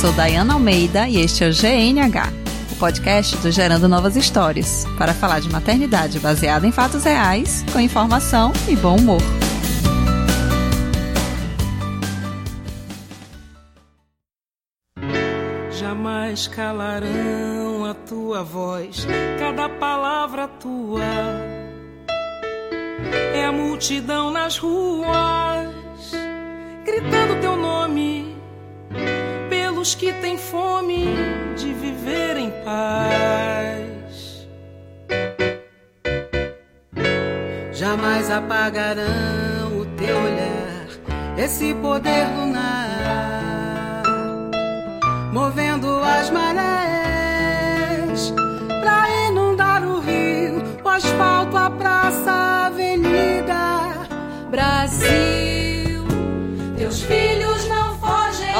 sou Dayana Almeida e este é o GNH, o podcast do Gerando Novas Histórias, para falar de maternidade baseada em fatos reais, com informação e bom humor. Jamais calarão a tua voz, cada palavra tua é a multidão nas ruas, gritando teu nome pelos que têm fome de viver em paz. Jamais apagarão o teu olhar, esse poder lunar, movendo as marés pra inundar o rio, o asfalto, a praça, a avenida. Brasil, teus filhos.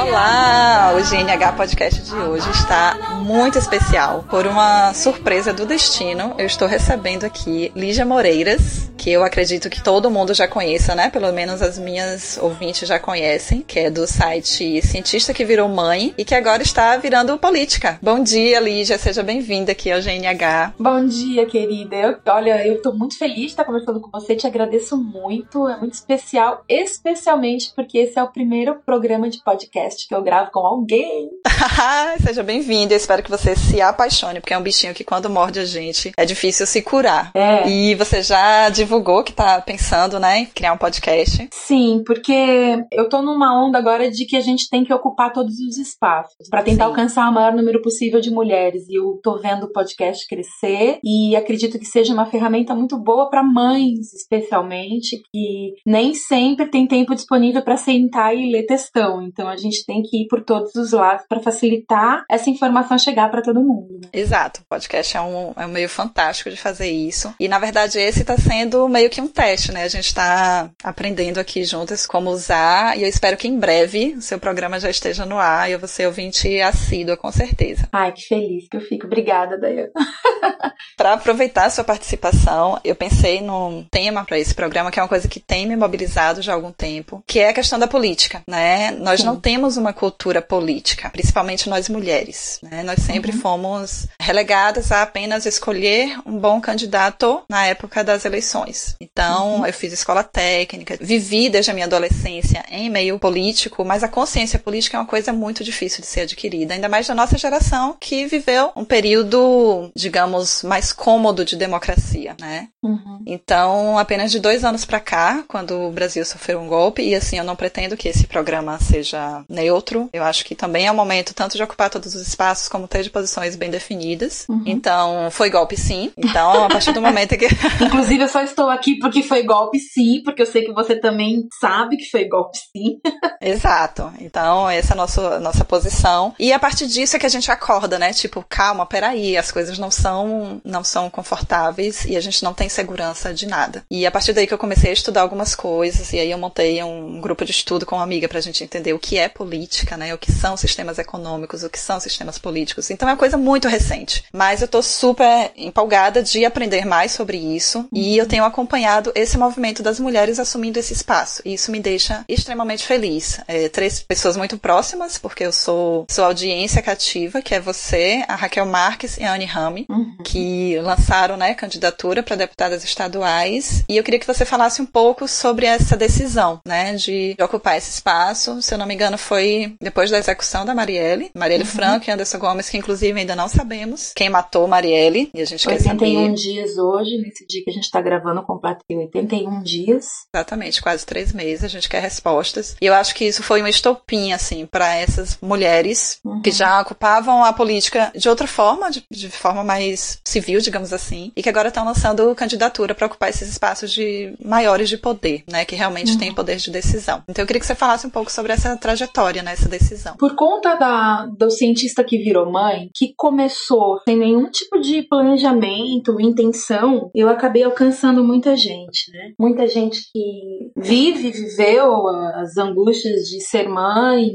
Olá! O GNH Podcast de hoje está muito especial. Por uma surpresa do destino, eu estou recebendo aqui Lígia Moreiras, que eu acredito que todo mundo já conheça, né? Pelo menos as minhas ouvintes já conhecem, que é do site Cientista que Virou Mãe e que agora está virando política. Bom dia, Lígia, seja bem-vinda aqui ao GNH. Bom dia, querida. Eu, olha, eu tô muito feliz de estar conversando com você, te agradeço muito, é muito especial, especialmente porque esse é o primeiro programa de podcast que eu gravo com alguém. seja bem-vinda, eu que você se apaixone, porque é um bichinho que quando morde a gente é difícil se curar. É. E você já divulgou que tá pensando, né, em criar um podcast. Sim, porque eu tô numa onda agora de que a gente tem que ocupar todos os espaços para tentar Sim. alcançar o maior número possível de mulheres. E eu tô vendo o podcast crescer e acredito que seja uma ferramenta muito boa para mães, especialmente, que nem sempre tem tempo disponível para sentar e ler textão. Então a gente tem que ir por todos os lados para facilitar essa informação chegar para todo mundo. né? Exato, o podcast é um, é um meio fantástico de fazer isso. E na verdade esse tá sendo meio que um teste, né? A gente tá aprendendo aqui juntas como usar e eu espero que em breve o seu programa já esteja no ar e eu vou ser ouvinte assídua com certeza. Ai, que feliz que eu fico. Obrigada, Dayana. Para aproveitar a sua participação, eu pensei num tema para esse programa que é uma coisa que tem me mobilizado já há algum tempo, que é a questão da política, né? Nós Sim. não temos uma cultura política, principalmente nós mulheres, né? Nós sempre fomos relegadas a apenas escolher um bom candidato na época das eleições. Então, eu fiz escola técnica, vivi desde a minha adolescência em meio político, mas a consciência política é uma coisa muito difícil de ser adquirida, ainda mais da nossa geração que viveu um período, digamos, mais cômodo de democracia, né? Uhum. Então, apenas de dois anos pra cá, quando o Brasil sofreu um golpe, e assim, eu não pretendo que esse programa seja neutro, eu acho que também é o momento tanto de ocupar todos os espaços como ter de posições bem definidas. Uhum. Então, foi golpe sim. Então, a partir do momento que. Inclusive, eu só estou aqui porque foi golpe sim, porque eu sei que você também sabe que foi golpe sim. Exato. Então, essa é a nossa, nossa posição. E a partir disso é que a gente acorda, né? Tipo, calma, peraí, as coisas não são, não são confortáveis e a gente não tem segurança de nada. E a partir daí que eu comecei a estudar algumas coisas, e aí eu montei um grupo de estudo com uma amiga pra gente entender o que é política, né? O que são sistemas econômicos, o que são sistemas políticos. Então é uma coisa muito recente. Mas eu tô super empolgada de aprender mais sobre isso. E eu tenho acompanhado esse movimento das mulheres assumindo esse espaço. E isso me deixa extremamente feliz. É, três pessoas muito próximas, porque eu sou, sou audiência cativa, que é você, a Raquel Marques e a Anne Rame, Uhum. que lançaram né, candidatura para deputadas estaduais. E eu queria que você falasse um pouco sobre essa decisão, né, de, de ocupar esse espaço. Se eu não me engano, foi depois da execução da Marielle, Marielle Franco e Anderson Gomes, que inclusive ainda não sabemos quem matou Marielle. E a gente quer 81 saber dias hoje, nesse dia que a gente tá gravando, completa 81 dias. exatamente quase três meses. A gente quer respostas. E eu acho que isso foi uma estopim, assim, para essas mulheres Uhum. que já ocupavam a política de outra forma, de, de forma mais civil, digamos assim, e que agora estão lançando candidatura para ocupar esses espaços de maiores de poder, né, que realmente têm poder de decisão. Então eu queria que você falasse um pouco sobre essa trajetória, né, essa decisão. Por conta da, do cientista que virou mãe, que começou sem nenhum tipo de planejamento, intenção, eu acabei alcançando muita gente, né? Muita gente que vive, viveu as angústias de ser mãe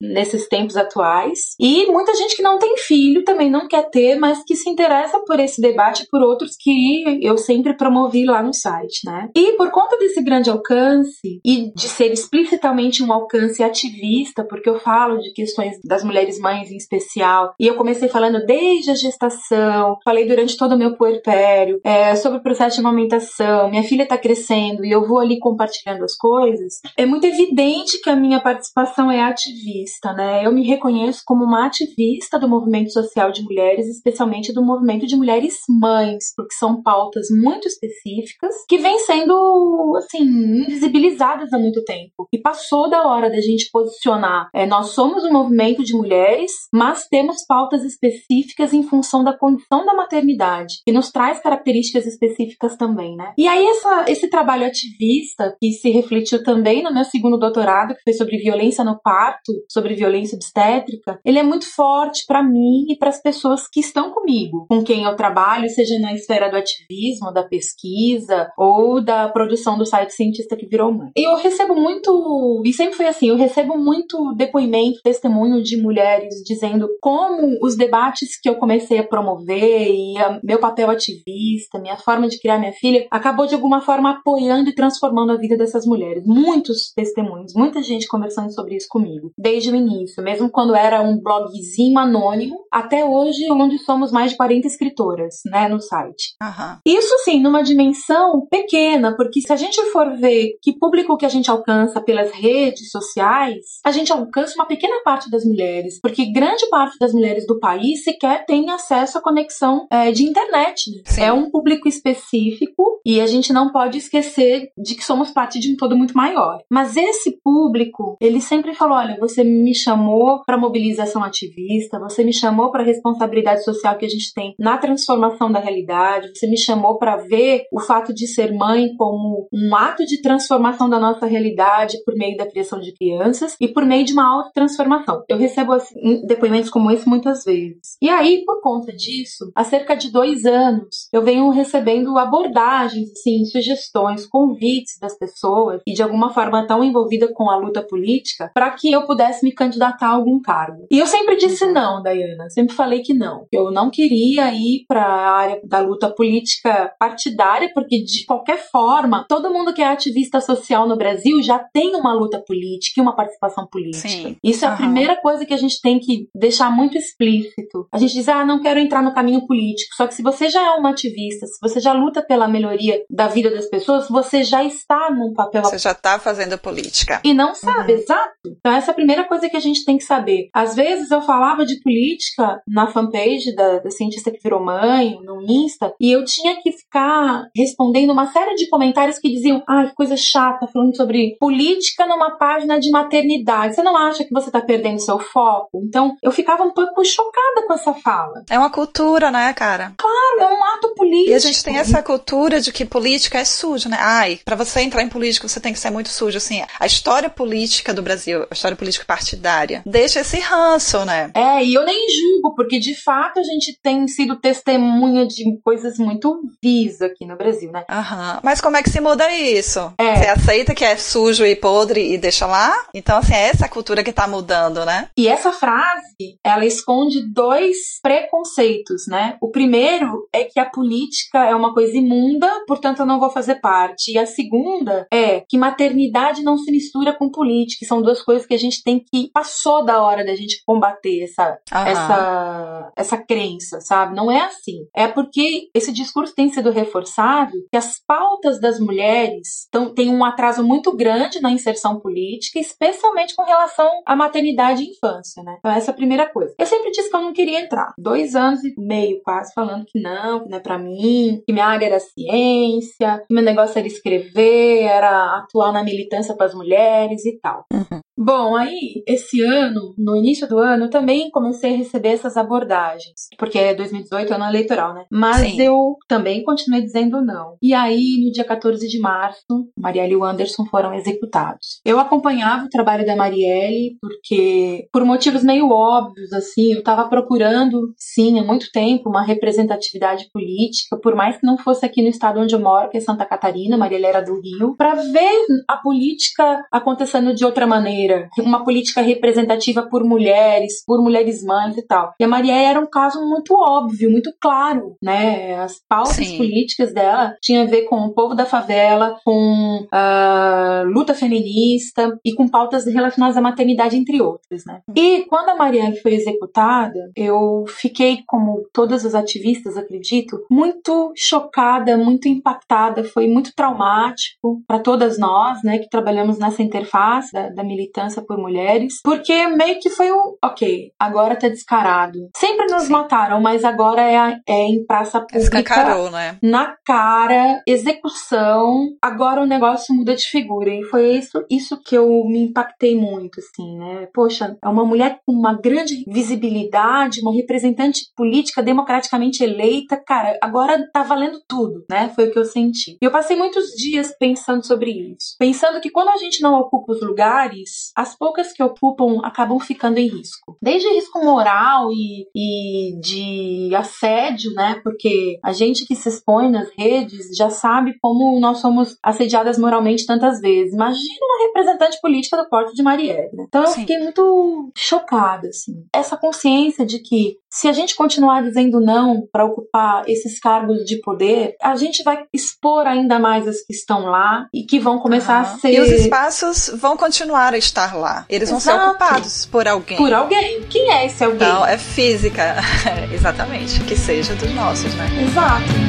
nesses tempos atuais. E muita gente que não tem filho, também não quer ter, mas que se interessa por esse debate por outros que eu sempre promovi lá no site, né? E por conta desse grande alcance e de ser explicitamente um alcance ativista, porque eu falo de questões das mulheres mães em especial, e eu comecei falando desde a gestação, falei durante todo o meu puerpério, é, sobre o processo de amamentação, minha filha tá crescendo e eu vou ali compartilhando as coisas, é muito evidente que a minha participação é ativista, né? Eu me reconheço como uma ativista do movimento social de mulheres, especialmente do movimento de mulheres mães, porque são pautas muito específicas que vêm sendo, assim, invisibilizadas há muito tempo. E passou da hora da gente posicionar. É, nós somos um movimento de mulheres, mas temos pautas específicas em função da condição da maternidade, que nos traz características específicas também, né? E aí essa, esse trabalho ativista, que se refletiu também no meu segundo doutorado, que foi sobre violência no parto, sobre violência obstétrica, ele é muito forte para mim e para as pessoas que estão comigo, com quem eu trabalho, seja na esfera do ativismo, da pesquisa ou da produção do site Cientista que Virou Mãe. Eu recebo muito, e sempre foi assim, eu recebo muito depoimento, testemunho de mulheres dizendo como os debates que eu comecei a promover e a, meu papel ativista, minha forma de criar minha filha, acabou de alguma forma apoiando e transformando a vida dessas mulheres. Muitos testemunhos, muita gente conversando sobre isso comigo, desde o início, mesmo quando era um blogzinho anônimo, até hoje, onde somos mais de 40 escritoras, né, no site. Uhum. Isso, sim, numa dimensão pequena, porque se a gente for ver que público que a gente alcança pelas redes sociais, a gente alcança uma pequena parte das mulheres, porque grande parte das mulheres do país sequer tem acesso à conexão é, de internet. Sim. É um público específico e a gente não pode esquecer de que somos parte de um todo muito maior. Mas esse público, ele sempre falou: olha, você me chamou para mobilização ativista, você me chamou para responsabilidade social que a gente tem na transformação da realidade, você me chamou para ver o fato de ser mãe como um ato de transformação da nossa realidade por meio da criação de crianças e por meio de uma autotransformação. Eu recebo assim, depoimentos como muitas vezes. E aí, por conta disso, há cerca de dois anos, eu venho recebendo abordagens, assim, sugestões, convites das pessoas e de alguma forma tão envolvida com a luta política para que eu pudesse me candidatar a algum cargo. E eu sempre disse uhum. não, Dayana. Sempre falei que não. Eu não queria ir para a área da luta política partidária, porque de qualquer forma, todo mundo que é ativista social no Brasil já tem uma luta política e uma participação política. Sim. Isso é uhum. a primeira coisa que a gente tem que deixar muito explícito. A gente diz, ah, não quero entrar no caminho político. Só que se você já é uma ativista, se você já luta pela melhoria da vida das pessoas, você já está num papel. Você já está fazendo política. E não sabe, uhum. exato. Então, essa é a primeira coisa que a gente tem que saber. Às vezes eu falava de política na fanpage da, da cientista que virou mãe, no Insta, e eu tinha que ficar respondendo uma série de comentários que diziam: ah, que coisa chata, falando sobre política numa página de maternidade. Você não acha que você está perdendo seu foco? Então, eu ficava um pouco chocada com essa fala. É uma cultura, né, cara? Claro, é um ato político. E a gente tem essa cultura de que política é sujo, né? Ai, para você entrar em política, você tem que ser muito sujo. Assim, a história política do Brasil, a história política partidária, deixa esse ranço, né? É, e eu nem julgo, porque de fato a gente tem sido testemunha de coisas muito vis aqui no Brasil, né? Aham. Mas como é que se muda isso? É. Você aceita que é sujo e podre e deixa lá? Então, assim, é essa cultura que tá mudando, né? E essa frase, ela esconde dois preconceitos, né? O primeiro é que a política é uma coisa imunda, portanto eu não vou fazer parte. E a segunda é que maternidade não se mistura com política, são duas coisas que a gente tem que passou da hora da gente combater essa essa essa crença, sabe? Não é assim. É porque esse discurso tem sido reforçado que as pautas das mulheres tão, têm um atraso muito grande na inserção política, especialmente com relação à maternidade e infância, né? Então essa é a primeira coisa. Eu sempre disse que eu não queria entrar. Dois anos e meio quase falando que não, que não é para mim, que minha área era ciência, que meu negócio era escrever, era atuar na militância para as mulheres e tal. Uhum. Bom, aí, esse ano, no início do ano, eu também comecei a receber essas abordagens. Porque 2018 é ano eleitoral, né? Mas Sim. eu também continuei dizendo não. E aí, no dia 14 de março, Marielle e o Anderson foram executados. Eu acompanhava o trabalho da Marielle porque, por motivos meio óbvios, assim, eu estava procurando, sim, há muito tempo, uma representatividade política, por mais que não fosse aqui no estado onde eu moro, que é Santa Catarina, Marielle era do Rio, para ver a política acontecendo de outra maneira, uma política representativa por mulheres, por mulheres mães e tal. E a Marielle era um caso muito óbvio, muito claro, né? As pautas Sim. políticas dela tinham a ver com o povo da favela, com a luta feminista e com pautas relacionadas à maternidade, entre outras, né? E quando a Marielle foi executada, eu fiquei, como todas as ativistas, acredito, muito chocada, muito impactada, foi muito traumático para todas nós, né, que trabalhamos nessa interface da, da militância por mulheres, porque meio que foi um, ok, agora tá descarado. Sempre nos Sim. mataram, mas agora é, é em praça pública. Escancarou, né? Na cara, execução, agora o negócio muda de figura. E foi isso, isso que eu me impactei muito, assim, né? Poxa, é uma mulher com uma grande visibilidade, uma representante política democraticamente eleita, cara, agora tá valendo tudo, né? Foi o que eu senti. E eu passei muitos dias pensando sobre isso. Pensando que quando a gente não ocupa os lugares, as poucas que ocupam acabam ficando em risco. Desde risco moral e, e de assédio, né? Porque a gente que se expõe nas redes já sabe como nós somos assediadas moralmente tantas vezes. Imagina uma representante política do porto de Marielle. Né? Então eu Sim. fiquei muito chocada, assim. Essa consciência de que se a gente continuar dizendo não para ocupar esses cargos de poder, a gente vai expor ainda mais as que estão lá e que vão começar uhum. a ser. E os espaços vão continuar a estar lá. Eles Exato. vão ser ocupados por alguém. Por alguém. Quem é esse alguém? Não, é física. Exatamente. Que seja dos nossos, né? Exato.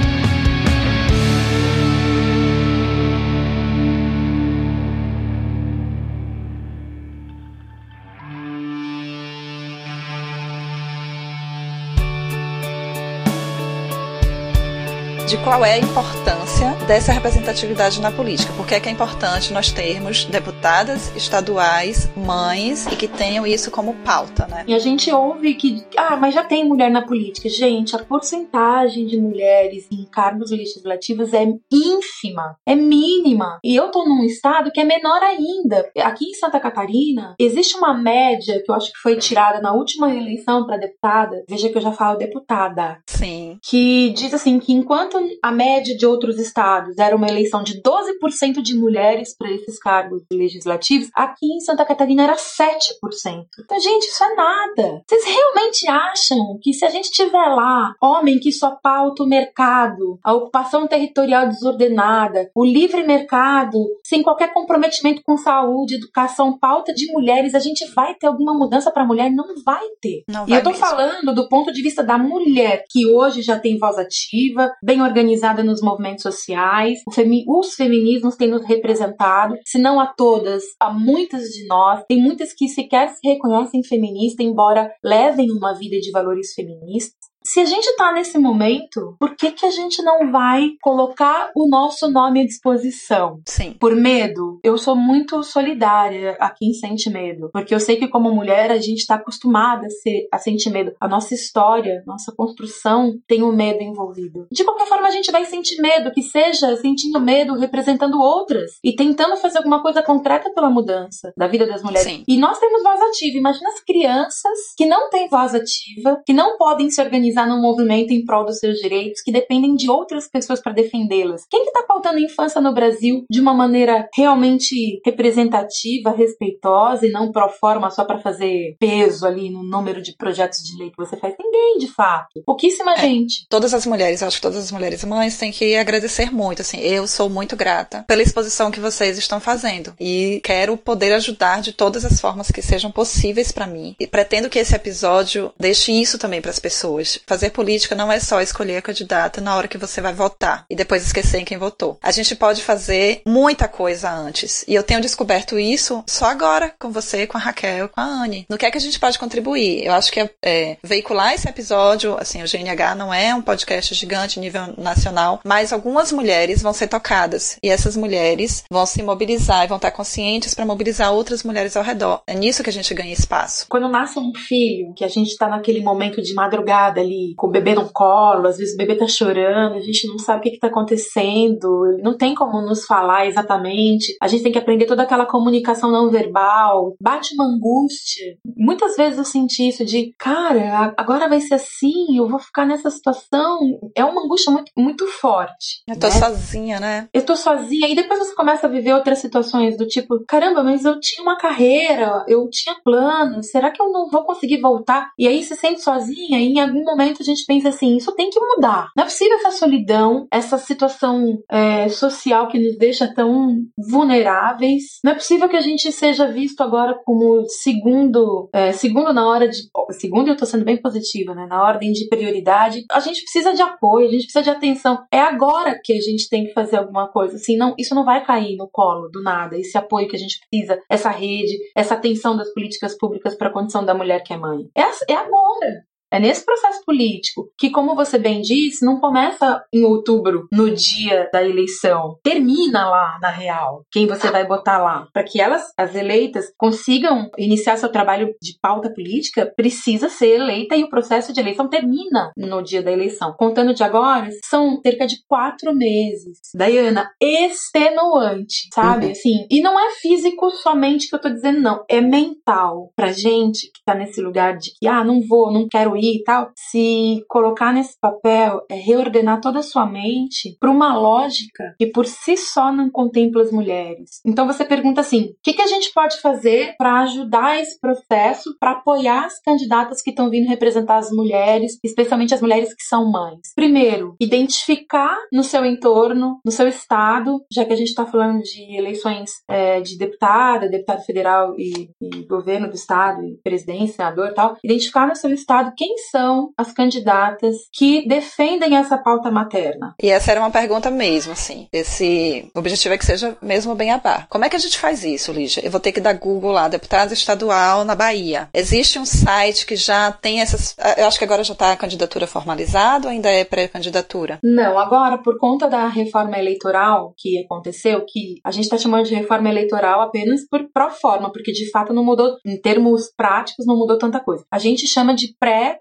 De qual é a importância dessa representatividade na política. Por que é, que é importante nós termos deputadas estaduais, mães, e que tenham isso como pauta, né? E a gente ouve que, ah, mas já tem mulher na política. Gente, a porcentagem de mulheres em cargos legislativos é ínfima, é mínima. E eu tô num estado que é menor ainda. Aqui em Santa Catarina, existe uma média que eu acho que foi tirada na última eleição para deputada. Veja que eu já falo deputada. Sim. Que diz assim que enquanto a média de outros estados era uma eleição de 12% de mulheres para esses cargos legislativos, aqui em Santa Catarina era 7%. Então, gente, isso é nada. Vocês realmente acham que se a gente tiver lá homem que só pauta o mercado, a ocupação territorial desordenada, o livre mercado, sem qualquer comprometimento com saúde, educação, pauta de mulheres, a gente vai ter alguma mudança para a mulher? Não vai ter. Não e vai eu tô mesmo. falando do ponto de vista da mulher, que hoje já tem voz ativa, bem organizada nos movimentos sociais. Os feminismos têm nos representado, se não a todas, a muitas de nós. Tem muitas que sequer se reconhecem feministas, embora levem uma vida de valores feministas. Se a gente está nesse momento, por que, que a gente não vai colocar o nosso nome à disposição? Sim. Por medo? Eu sou muito solidária a quem sente medo. Porque eu sei que, como mulher, a gente está acostumada a, ser, a sentir medo. A nossa história, nossa construção tem o medo envolvido. De qualquer forma, a gente vai sentir medo, que seja sentindo medo, representando outras e tentando fazer alguma coisa concreta pela mudança da vida das mulheres. Sim. E nós temos voz ativa. Imagina as crianças que não têm voz ativa, que não podem se organizar organizar num movimento em prol dos seus direitos que dependem de outras pessoas para defendê-las. Quem que está pautando a infância no Brasil de uma maneira realmente representativa, respeitosa e não pro forma só para fazer peso ali no número de projetos de lei que você faz? Ninguém, de fato. Pouquíssima é, gente. Todas as mulheres, acho que todas as mulheres mães têm que agradecer muito, assim, eu sou muito grata pela exposição que vocês estão fazendo e quero poder ajudar de todas as formas que sejam possíveis para mim e pretendo que esse episódio deixe isso também para as pessoas fazer política não é só escolher a candidata na hora que você vai votar e depois esquecer em quem votou. A gente pode fazer muita coisa antes. E eu tenho descoberto isso só agora com você, com a Raquel, com a Anne. No que é que a gente pode contribuir? Eu acho que é, é, veicular esse episódio, assim, o GNH não é um podcast gigante nível nacional, mas algumas mulheres vão ser tocadas. E essas mulheres vão se mobilizar e vão estar conscientes para mobilizar outras mulheres ao redor. É nisso que a gente ganha espaço. Quando nasce um filho, que a gente tá naquele momento de madrugada ali, com o bebê no colo, às vezes o bebê tá chorando, a gente não sabe o que, que tá acontecendo, não tem como nos falar exatamente. A gente tem que aprender toda aquela comunicação não verbal. Bate uma angústia. Muitas vezes eu senti isso de, cara, agora vai ser assim, eu vou ficar nessa situação. É uma angústia muito, muito forte. Eu tô né? sozinha, né? Eu tô sozinha. E depois você começa a viver outras situações do tipo, caramba, mas eu tinha uma carreira, eu tinha planos, será que eu não vou conseguir voltar? E aí se sente sozinha e em algum momento a gente pensa assim, isso tem que mudar. Não é possível essa solidão, essa situação é, social que nos deixa tão vulneráveis. Não é possível que a gente seja visto agora como segundo, é, segundo na hora de, segundo eu tô sendo bem positiva, né? Na ordem de prioridade. A gente precisa de apoio, a gente precisa de atenção. É agora que a gente tem que fazer alguma coisa. Assim, não, isso não vai cair no colo do nada. Esse apoio que a gente precisa, essa rede, essa atenção das políticas públicas para a condição da mulher que é mãe. É, é agora. É nesse processo político que, como você bem disse, não começa em outubro, no dia da eleição. Termina lá, na real, quem você vai botar lá. Para que elas, as eleitas, consigam iniciar seu trabalho de pauta política, precisa ser eleita e o processo de eleição termina no dia da eleição. Contando de agora, são cerca de quatro meses. Diana, extenuante, sabe? Uhum. Assim, e não é físico somente que eu tô dizendo, não. É mental. Pra gente que tá nesse lugar de que, ah, não vou, não quero ir e tal, se colocar nesse papel é reordenar toda a sua mente para uma lógica que por si só não contempla as mulheres. Então você pergunta assim: o que, que a gente pode fazer para ajudar esse processo, para apoiar as candidatas que estão vindo representar as mulheres, especialmente as mulheres que são mães? Primeiro, identificar no seu entorno, no seu estado, já que a gente está falando de eleições é, de deputada, deputado federal e, e governo do estado, e presidente, senador e tal, identificar no seu estado quem são as candidatas que defendem essa pauta materna. E essa era uma pergunta mesmo, assim. Esse o objetivo é que seja mesmo bem a par. Como é que a gente faz isso, Lígia? Eu vou ter que dar Google lá, deputado estadual na Bahia. Existe um site que já tem essas. Eu acho que agora já está a candidatura formalizada ou ainda é pré-candidatura? Não, agora, por conta da reforma eleitoral que aconteceu, que a gente está chamando de reforma eleitoral apenas por pró forma, porque de fato não mudou, em termos práticos, não mudou tanta coisa. A gente chama de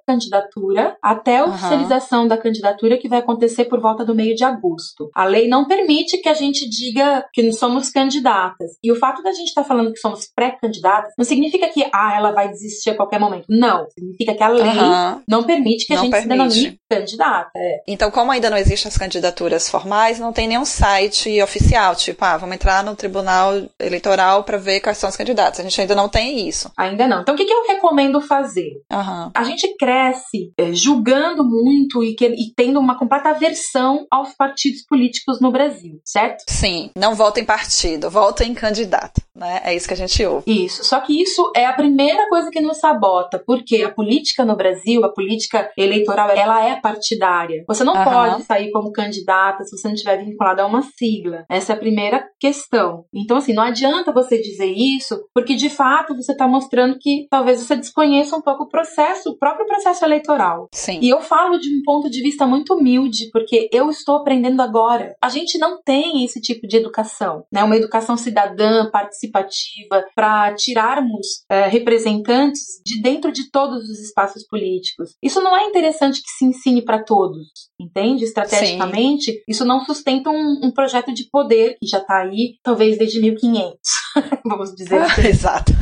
pré-candidatura até a Aham. oficialização da candidatura que vai acontecer por volta do meio de agosto. A lei não permite que a gente diga que não somos candidatas. E o fato da gente estar falando que somos pré-candidatas não significa que ah, ela vai desistir a qualquer momento. Não, significa que a lei Aham. não permite que a Não gente permite. se denomine candidata. É. Então, como ainda não existem as candidaturas formais, não tem nenhum site oficial, tipo, ah, vamos entrar no Tribunal Eleitoral para ver quais são os candidatos. A gente ainda não tem isso. Ainda não. Então, o que, que eu recomendo fazer? Aham. A gente cresce é, julgando muito e, que- e tendo uma completa aversão aos partidos políticos no Brasil, certo? Sim, não vota em partido, vota em candidato, né? É isso que a gente ouve. Isso. Só que isso é a primeira coisa que nos sabota, porque a política no Brasil, a política eleitoral, ela é partidária. Você não Aham. pode sair como candidata se você não estiver vinculada a uma sigla. Essa é a primeira questão. Então, assim, não adianta você dizer isso, porque de fato você está mostrando que talvez você desconheça um pouco o processo, o próprio processo eleitoral. Sim. E eu falo de um ponto de vista muito humilde, porque eu estou aprendendo agora. A gente não tem esse tipo de educação, né? Uma educação cidadã, participativa, para tirarmos eh, representantes de dentro de todos os espaços políticos. Isso não é interessante que se ensine para todos, entende? Estrategicamente, isso não sustenta um, um projeto de poder que já está aí, talvez desde 1500, vamos dizer assim. Exato.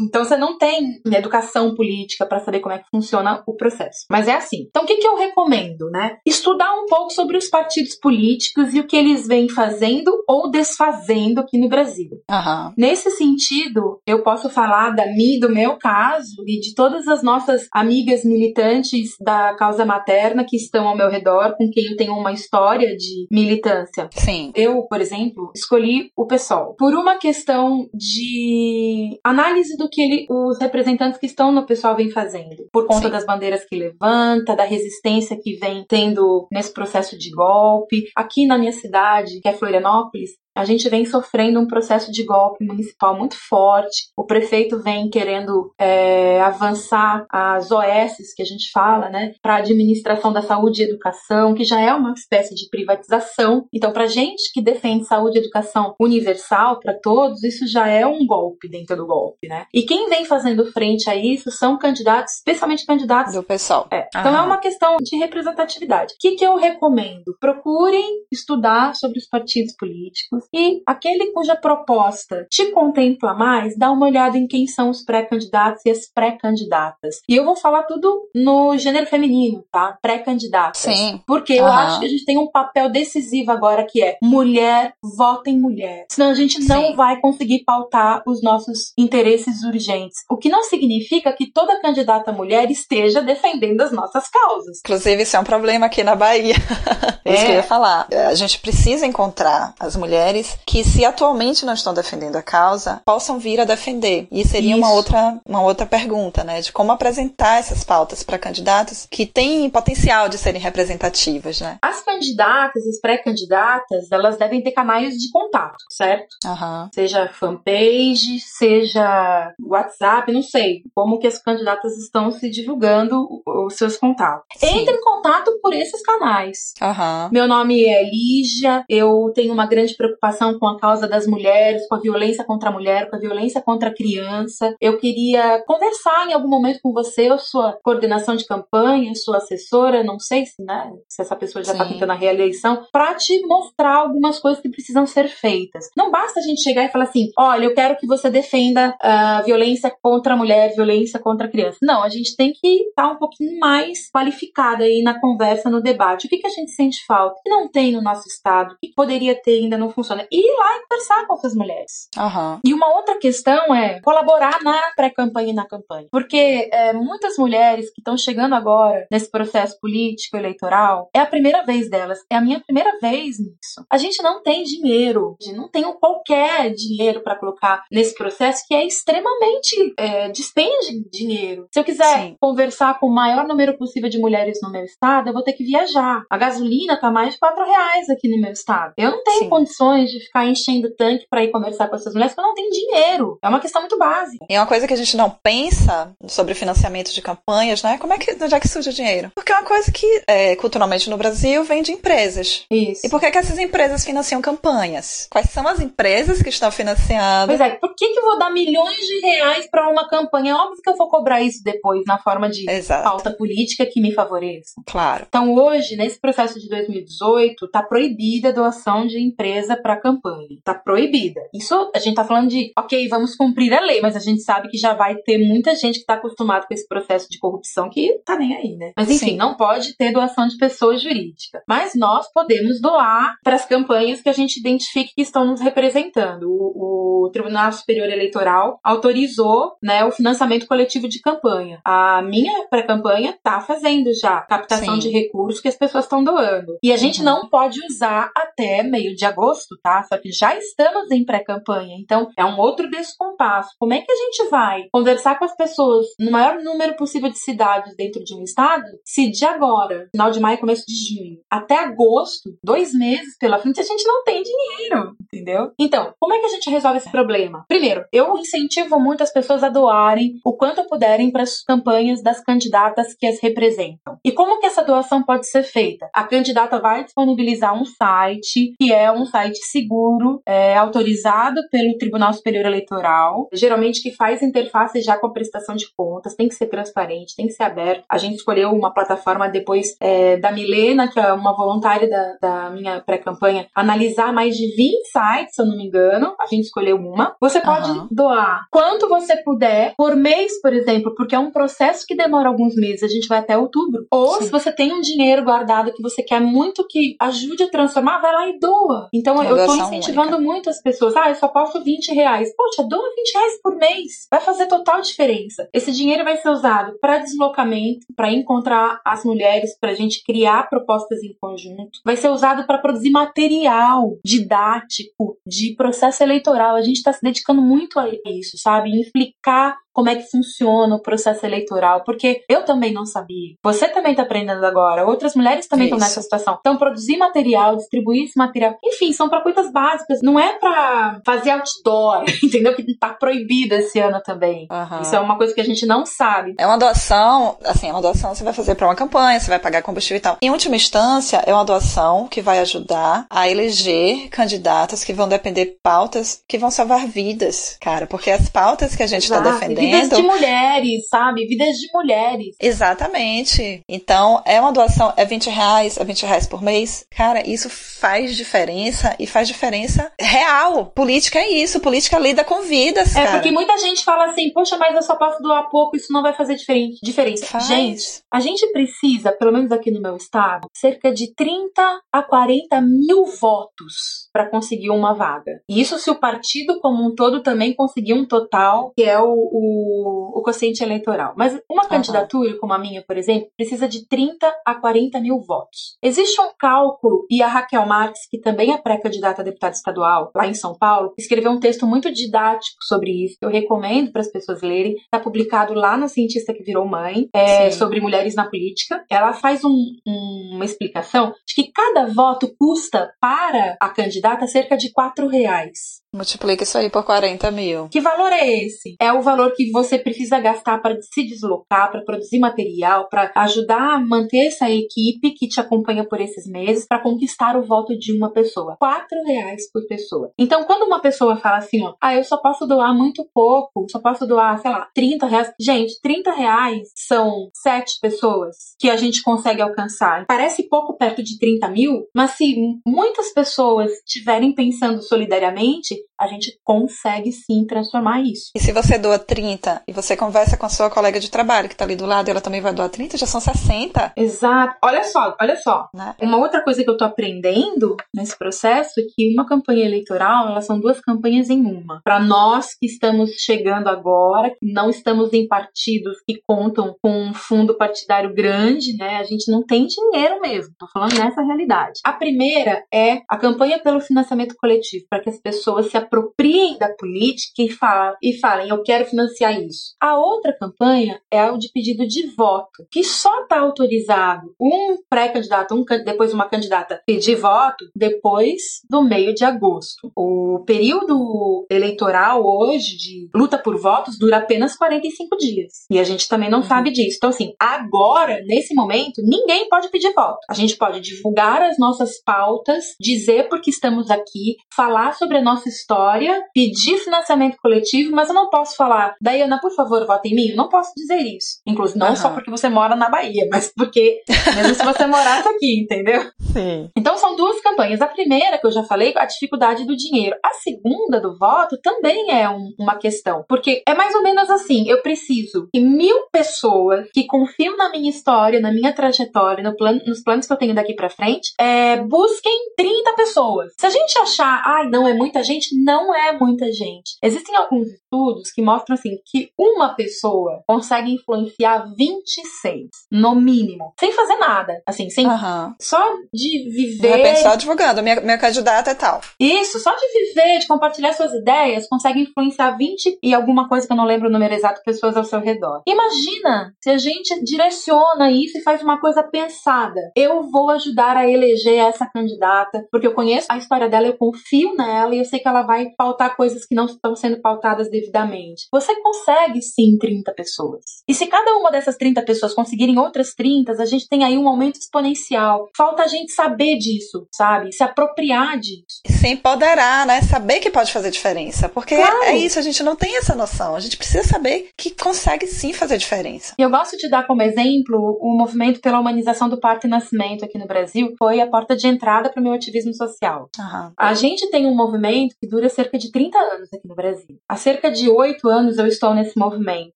Então você não tem educação política para saber como é que funciona o processo. Mas é assim. Então o que, que eu recomendo, né? Estudar um pouco sobre os partidos políticos e o que eles vêm fazendo ou desfazendo aqui no Brasil. Aham. Nesse sentido, eu posso falar da mim, do meu caso e de todas as nossas amigas militantes da causa materna que estão ao meu redor, com quem eu tenho uma história de militância. Sim. Eu, por exemplo, escolhi o PSOL por uma questão de análise do que ele, os representantes que estão no pessoal vem fazendo, por conta Sim. das bandeiras que levanta, da resistência que vem tendo nesse processo de golpe. Aqui na minha cidade, que é Florianópolis, a gente vem sofrendo um processo de golpe municipal muito forte. O prefeito vem querendo é, avançar as OS que a gente fala, né, para a administração da saúde e educação, que já é uma espécie de privatização. Então, para gente que defende saúde e educação universal para todos, isso já é um golpe dentro do golpe, né? E quem vem fazendo frente a isso são candidatos, especialmente candidatos do pessoal. É. Então é uma questão de representatividade. O que, que eu recomendo? Procurem estudar sobre os partidos políticos e aquele cuja proposta te contempla mais, dá uma olhada em quem são os pré-candidatos e as pré-candidatas. E eu vou falar tudo no gênero feminino, tá? Pré-candidatas. Sim. Porque eu acho que a gente tem um papel decisivo agora que é mulher, vota em mulher. Senão a gente não Sim. vai conseguir pautar os nossos interesses urgentes. O que não significa que toda candidata mulher esteja defendendo as nossas causas. Inclusive, isso é um problema aqui na Bahia. é isso que eu ia falar. A gente precisa encontrar as mulheres mulheres que, se atualmente não estão defendendo a causa, possam vir a defender. E seria uma outra, uma outra pergunta, né? De como apresentar essas pautas para candidatos que têm potencial de serem representativas, né? As candidatas, as pré-candidatas, elas devem ter canais de contato, certo? Uhum. Seja fanpage, seja WhatsApp, não sei como que as candidatas estão se divulgando os seus contatos. Sim. Entre em contato por esses canais. Uhum. Meu nome é Lígia, eu tenho uma grande preocupação preocupação com a causa das mulheres, com a violência contra a mulher, com a violência contra a criança. Eu queria conversar em algum momento com você, ou sua coordenação de campanha, sua assessora, não sei se, né, se essa pessoa já está tentando a reeleição, para te mostrar algumas coisas que precisam ser feitas. Não basta a gente chegar e falar assim: olha, eu quero que você defenda a violência contra a mulher, violência contra a criança. Não, a gente tem que estar tá um pouquinho mais qualificada aí na conversa, no debate. O que, que a gente sente falta? O que não tem no nosso estado? O que poderia ter ainda não funciona? E ir lá e conversar com essas mulheres. Uhum. E uma outra questão é colaborar na pré-campanha e na campanha. Porque é, muitas mulheres que estão chegando agora nesse processo político, eleitoral, é a primeira vez delas, é a minha primeira vez nisso. A gente não tem dinheiro, a gente não tem qualquer dinheiro para colocar nesse processo que é extremamente é, despende dinheiro. Se eu quiser Sim. conversar com o maior número possível de mulheres no meu estado, eu vou ter que viajar. A gasolina tá mais de 4 reais aqui no meu estado. Eu não tenho Sim. condições de ficar enchendo tanque para ir conversar com essas mulheres, porque não tenho dinheiro. É uma questão muito básica. E uma coisa que a gente não pensa sobre financiamento de campanhas, né? Como é que, onde é que surge o dinheiro? Porque é uma coisa que, é, culturalmente no Brasil, vem de empresas. Isso. E por que, que essas empresas financiam campanhas? Quais são as empresas que estão financiando? Pois é, por que, que eu vou dar milhões de reais para uma campanha? É óbvio que eu vou cobrar isso depois, na forma de Exato. pauta política que me favoreça. Claro. Então, hoje, nesse processo de 2018, está proibida a doação de empresa para campanha. Tá proibida. Isso a gente tá falando de, ok, vamos cumprir a lei, mas a gente sabe que já vai ter muita gente que tá acostumado com esse processo de corrupção que tá nem aí, né? Mas enfim, Sim. não pode ter doação de pessoa jurídica. Mas nós podemos doar para as campanhas que a gente identifique que estão nos representando. O, o Tribunal Superior Eleitoral autorizou, né, o financiamento coletivo de campanha. A minha pré-campanha tá fazendo já captação Sim. de recursos que as pessoas estão doando. E a gente uhum. não pode usar até meio de agosto, tá? Só que já estamos em pré-campanha, então é um outro descompasso. Como é que a gente vai conversar com as pessoas no maior número possível de cidades dentro de um estado se de agora, final de maio, começo de junho, até agosto, dois meses pela frente, a gente não tem dinheiro, entendeu? Então, como é que a gente resolve esse problema? Primeiro, eu incentivo muito as pessoas a doarem o quanto puderem para as campanhas das candidatas que as representam. E como que essa doação pode ser feita? A candidata vai disponibilizar um site que é um site seguro, é, autorizado pelo Tribunal Superior Eleitoral, geralmente que faz interface já com a prestação de contas, tem que ser transparente, tem que ser aberto. A gente escolheu uma plataforma depois é, da Milena, que é uma voluntária da, da minha pré-campanha, analisar mais de 20 sites, se eu não me engano. A gente escolheu uma. Você pode uhum. doar quanto você puder por mês, por exemplo, porque é um processo que demora alguns meses, a gente vai até outubro. Ou Sim. se você tem um dinheiro guardado que você quer muito que ajude a transformar, vai lá e doa. Então eu, eu tô incentivando única. muito as pessoas. Ah, eu só posso 20 reais. Poxa, doa 20 reais por mês. Vai fazer total diferença. Esse dinheiro vai ser usado para deslocamento, para encontrar as mulheres, para a gente criar propostas em conjunto. Vai ser usado para produzir material didático de processo eleitoral. A gente está se dedicando muito a isso, sabe? Implicar como é que funciona o processo eleitoral, porque eu também não sabia. Você também está aprendendo agora, outras mulheres também estão nessa situação. Então, produzir material, distribuir esse material, enfim, são para coisas básicas, não é para fazer outdoor, entendeu? Que está proibido esse ano também. Uhum. Isso é uma coisa que a gente não sabe. É uma doação, assim, é uma doação você vai fazer para uma campanha, você vai pagar combustível e tal. Em última instância, é uma doação que vai ajudar a eleger candidatos que vão depender pautas que vão salvar vidas, cara, porque as pautas que a gente está defendendo Vidas de mulheres, sabe? Vidas de mulheres. Exatamente. Então, é uma doação, é 20 reais, é 20 reais por mês. Cara, isso faz diferença e faz diferença real. Política é isso, política lida com vidas, É, cara. porque muita gente fala assim, poxa, mas eu só posso doar pouco, isso não vai fazer diferença. Faz. Gente, a gente precisa, pelo menos aqui no meu estado, cerca de 30 a 40 mil votos para conseguir uma vaga. E isso se o partido como um todo também conseguir um total, que é o, o o, quociente eleitoral. Mas uma uhum. candidatura, como a minha, por exemplo, precisa de 30 a 40 mil votos. Existe um cálculo, e a Raquel Marques, que também é pré-candidata a deputada estadual lá em São Paulo, escreveu um texto muito didático sobre isso. Eu recomendo para as pessoas lerem. Está publicado lá na Cientista que Virou Mãe, é, sobre mulheres na política. Ela faz um, um, uma explicação de que cada voto custa para a candidata cerca de 4 reais. Multiplica isso aí por 40 mil. Que valor é esse? É o valor que você precisa gastar para se deslocar, para produzir material, para ajudar a manter essa equipe que te acompanha por esses meses, para conquistar o voto de uma pessoa. Quatro reais por pessoa. Então, quando uma pessoa fala assim, ó, ah, eu só posso doar muito pouco, só posso doar, sei lá, 30 reais. Gente, 30 reais são sete pessoas que a gente consegue alcançar. Parece pouco perto de 30 mil, mas se muitas pessoas estiverem pensando solidariamente, a gente consegue sim transformar isso. E se você doa 30 e você conversa com a sua colega de trabalho que está ali do lado, ela também vai doar 30, já são 60. Exato. Olha só, olha só. Né? Uma outra coisa que eu tô aprendendo nesse processo é que uma campanha eleitoral, elas são duas campanhas em uma. Para nós que estamos chegando agora, que não estamos em partidos que contam com um fundo partidário grande, né? A gente não tem dinheiro mesmo. Tô falando nessa realidade. A primeira é a campanha pelo financiamento coletivo, para que as pessoas se apropriem da política e, fala, e falem, eu quero financiar isso. A outra campanha é a de pedido de voto, que só está autorizado um pré-candidato, um, depois uma candidata pedir voto depois do meio de agosto. O período eleitoral hoje de luta por votos dura apenas 45 dias. E a gente também não uhum. sabe disso. Então, assim, agora, nesse momento, ninguém pode pedir voto. A gente pode divulgar as nossas pautas, dizer porque estamos aqui, falar sobre a nossa história história, pedir financiamento coletivo, mas eu não posso falar, Dayana, por favor, vota em mim. Eu não posso dizer isso. Inclusive, não uhum. só porque você mora na Bahia, mas porque mesmo se você morasse aqui, entendeu? Sim. Então são duas campanhas. A primeira, que eu já falei, a dificuldade do dinheiro. A segunda, do voto, também é um, uma questão. Porque é mais ou menos assim: eu preciso que mil pessoas que confiam na minha história, na minha trajetória, no plano, nos planos que eu tenho daqui para frente, é, busquem 30 pessoas. Se a gente achar, ai, não é muita gente, não é muita gente. Existem alguns estudos que mostram assim que uma pessoa consegue influenciar 26, no mínimo, sem fazer nada, assim, sem uhum. só de viver. De só divulgando, minha, minha candidata é tal. Isso, só de viver, de compartilhar suas ideias, consegue influenciar 20 e alguma coisa que eu não lembro o número exato, pessoas ao seu redor. Imagina se a gente direciona isso e faz uma coisa pensada. Eu vou ajudar a eleger essa candidata, porque eu conheço a história dela, eu confio nela e eu sei que ela vai pautar coisas que não estão sendo pautadas devidamente. Você consegue sim 30 pessoas. E se cada uma dessas 30 pessoas conseguirem outras 30, a gente tem aí um aumento exponencial. Falta a gente saber disso, sabe? Se apropriar disso. Se empoderar, né? Saber que pode fazer diferença. Porque claro. é isso, a gente não tem essa noção. A gente precisa saber que consegue sim fazer diferença. Eu gosto de dar como exemplo o movimento pela humanização do parto e nascimento aqui no Brasil. Foi a porta de entrada para o meu ativismo social. Uhum. A gente tem um movimento que dura há cerca de 30 anos aqui no Brasil. Há cerca de oito anos eu estou nesse movimento